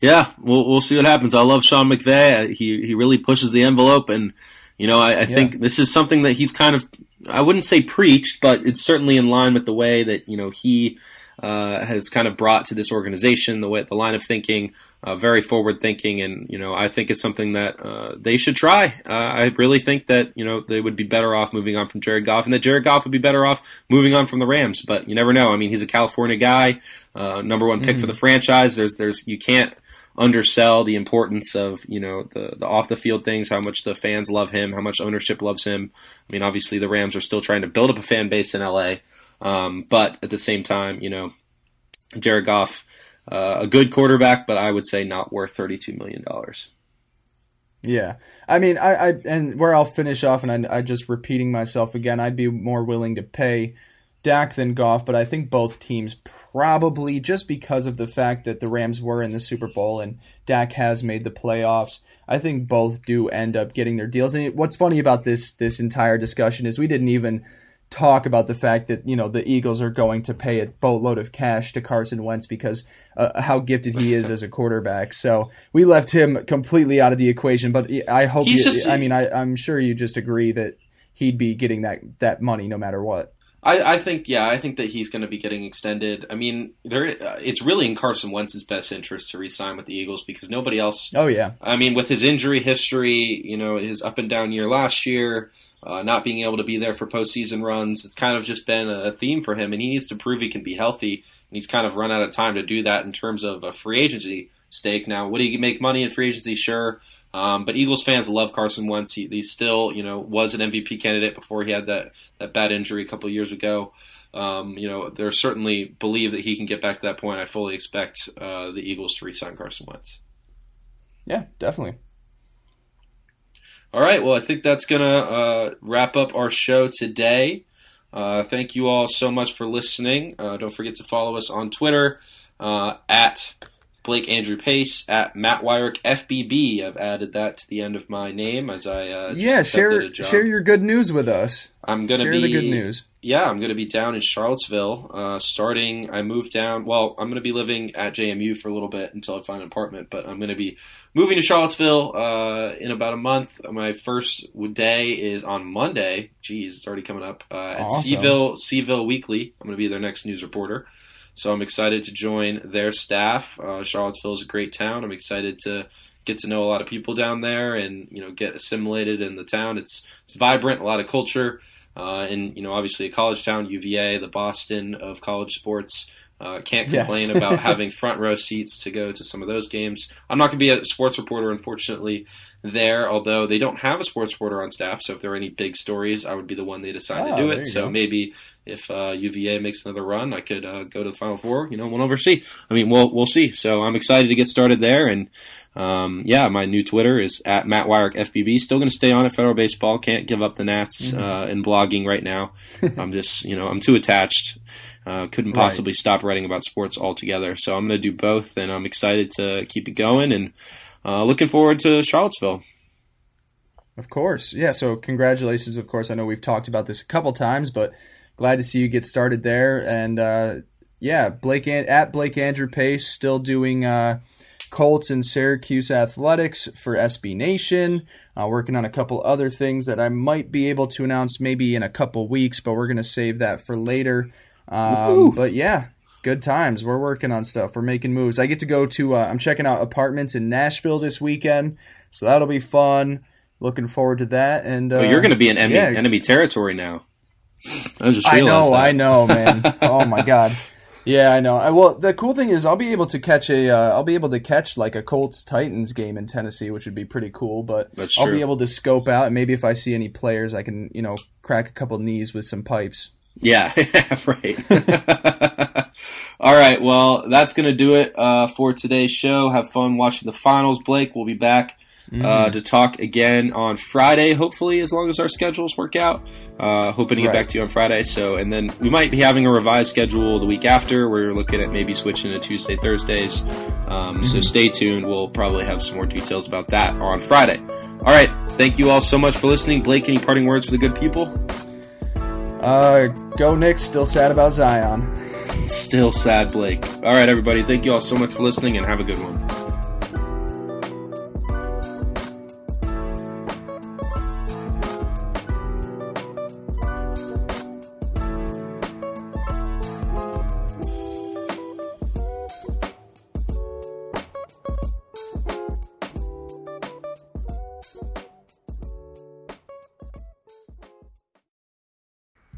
Yeah, we'll we'll see what happens. I love Sean McVay. He he really pushes the envelope, and you know I, I yeah. think this is something that he's kind of I wouldn't say preached, but it's certainly in line with the way that you know he uh, has kind of brought to this organization, the way the line of thinking, uh, very forward thinking, and you know I think it's something that uh, they should try. Uh, I really think that you know they would be better off moving on from Jared Goff, and that Jared Goff would be better off moving on from the Rams. But you never know. I mean, he's a California guy, uh, number one pick mm-hmm. for the franchise. There's there's you can't undersell the importance of you know the the off the field things, how much the fans love him, how much ownership loves him. I mean, obviously the Rams are still trying to build up a fan base in LA. Um, but at the same time, you know, Jared Goff, uh, a good quarterback, but I would say not worth thirty-two million dollars. Yeah, I mean, I, I and where I'll finish off, and I, I just repeating myself again, I'd be more willing to pay Dak than Goff, but I think both teams probably just because of the fact that the Rams were in the Super Bowl and Dak has made the playoffs. I think both do end up getting their deals. And what's funny about this this entire discussion is we didn't even talk about the fact that you know the Eagles are going to pay a boatload of cash to Carson Wentz because uh, how gifted he is as a quarterback. So we left him completely out of the equation. But I hope you, just, I mean I, I'm sure you just agree that he'd be getting that that money no matter what. I, I think yeah, I think that he's going to be getting extended. I mean, there uh, it's really in Carson Wentz's best interest to re-sign with the Eagles because nobody else. Oh yeah. I mean, with his injury history, you know, his up and down year last year, uh, not being able to be there for postseason runs, it's kind of just been a theme for him, and he needs to prove he can be healthy. And he's kind of run out of time to do that in terms of a free agency stake. Now, would he make money in free agency? Sure. Um, but Eagles fans love Carson Wentz. He, he, still, you know, was an MVP candidate before he had that, that bad injury a couple years ago. Um, you know, they certainly believe that he can get back to that point. I fully expect uh, the Eagles to re-sign Carson Wentz. Yeah, definitely. All right. Well, I think that's gonna uh, wrap up our show today. Uh, thank you all so much for listening. Uh, don't forget to follow us on Twitter uh, at Blake Andrew Pace at Matt Weyrich FBB. I've added that to the end of my name as I uh, yeah share share your good news with us. I'm gonna share be the good news. Yeah, I'm gonna be down in Charlottesville. Uh, starting, I moved down. Well, I'm gonna be living at JMU for a little bit until I find an apartment. But I'm gonna be moving to Charlottesville uh, in about a month. My first day is on Monday. Geez, it's already coming up uh, at awesome. CVille CVille Weekly. I'm gonna be their next news reporter. So I'm excited to join their staff. Uh, Charlottesville is a great town. I'm excited to get to know a lot of people down there and you know get assimilated in the town. It's it's vibrant, a lot of culture, uh, and you know obviously a college town, UVA, the Boston of college sports. Uh, can't complain yes. about <laughs> having front row seats to go to some of those games. I'm not going to be a sports reporter, unfortunately, there, although they don't have a sports reporter on staff. So if there are any big stories, I would be the one they decide oh, to do it. So go. maybe if uh, UVA makes another run, I could uh, go to the Final Four. You know, we'll never see. I mean, we'll we'll see. So I'm excited to get started there. And um, yeah, my new Twitter is at Matt Weyrich FBB. Still going to stay on at Federal Baseball. Can't give up the Nats mm-hmm. uh, and blogging right now. <laughs> I'm just you know I'm too attached. Uh, couldn't possibly right. stop writing about sports altogether. So I'm going to do both, and I'm excited to keep it going and uh, looking forward to Charlottesville. Of course, yeah. So congratulations. Of course, I know we've talked about this a couple times, but glad to see you get started there. And uh, yeah, Blake at Blake Andrew Pace still doing uh, Colts and Syracuse athletics for SB Nation. Uh, working on a couple other things that I might be able to announce maybe in a couple weeks, but we're gonna save that for later. Um, but yeah, good times. We're working on stuff. We're making moves. I get to go to. Uh, I'm checking out apartments in Nashville this weekend, so that'll be fun. Looking forward to that. And uh, oh, you're going to be in enemy, yeah. enemy territory now. I just I know, that. I know, man. <laughs> oh my god. Yeah, I know. I, well, the cool thing is I'll be able to catch a uh, I'll be able to catch like a Colts Titans game in Tennessee, which would be pretty cool. But I'll be able to scope out and maybe if I see any players, I can you know crack a couple knees with some pipes. Yeah, <laughs> right. <laughs> All right, well, that's going to do it uh, for today's show. Have fun watching the finals, Blake. We'll be back mm. uh, to talk again on Friday, hopefully, as long as our schedules work out. Uh, hoping to get right. back to you on Friday. So, and then we might be having a revised schedule the week after. We're looking at maybe switching to Tuesday, Thursdays. Um, mm-hmm. So stay tuned. We'll probably have some more details about that on Friday. All right. Thank you all so much for listening. Blake, any parting words for the good people? Uh, go Knicks. Still sad about Zion. Still sad, Blake. All right, everybody. Thank you all so much for listening and have a good one.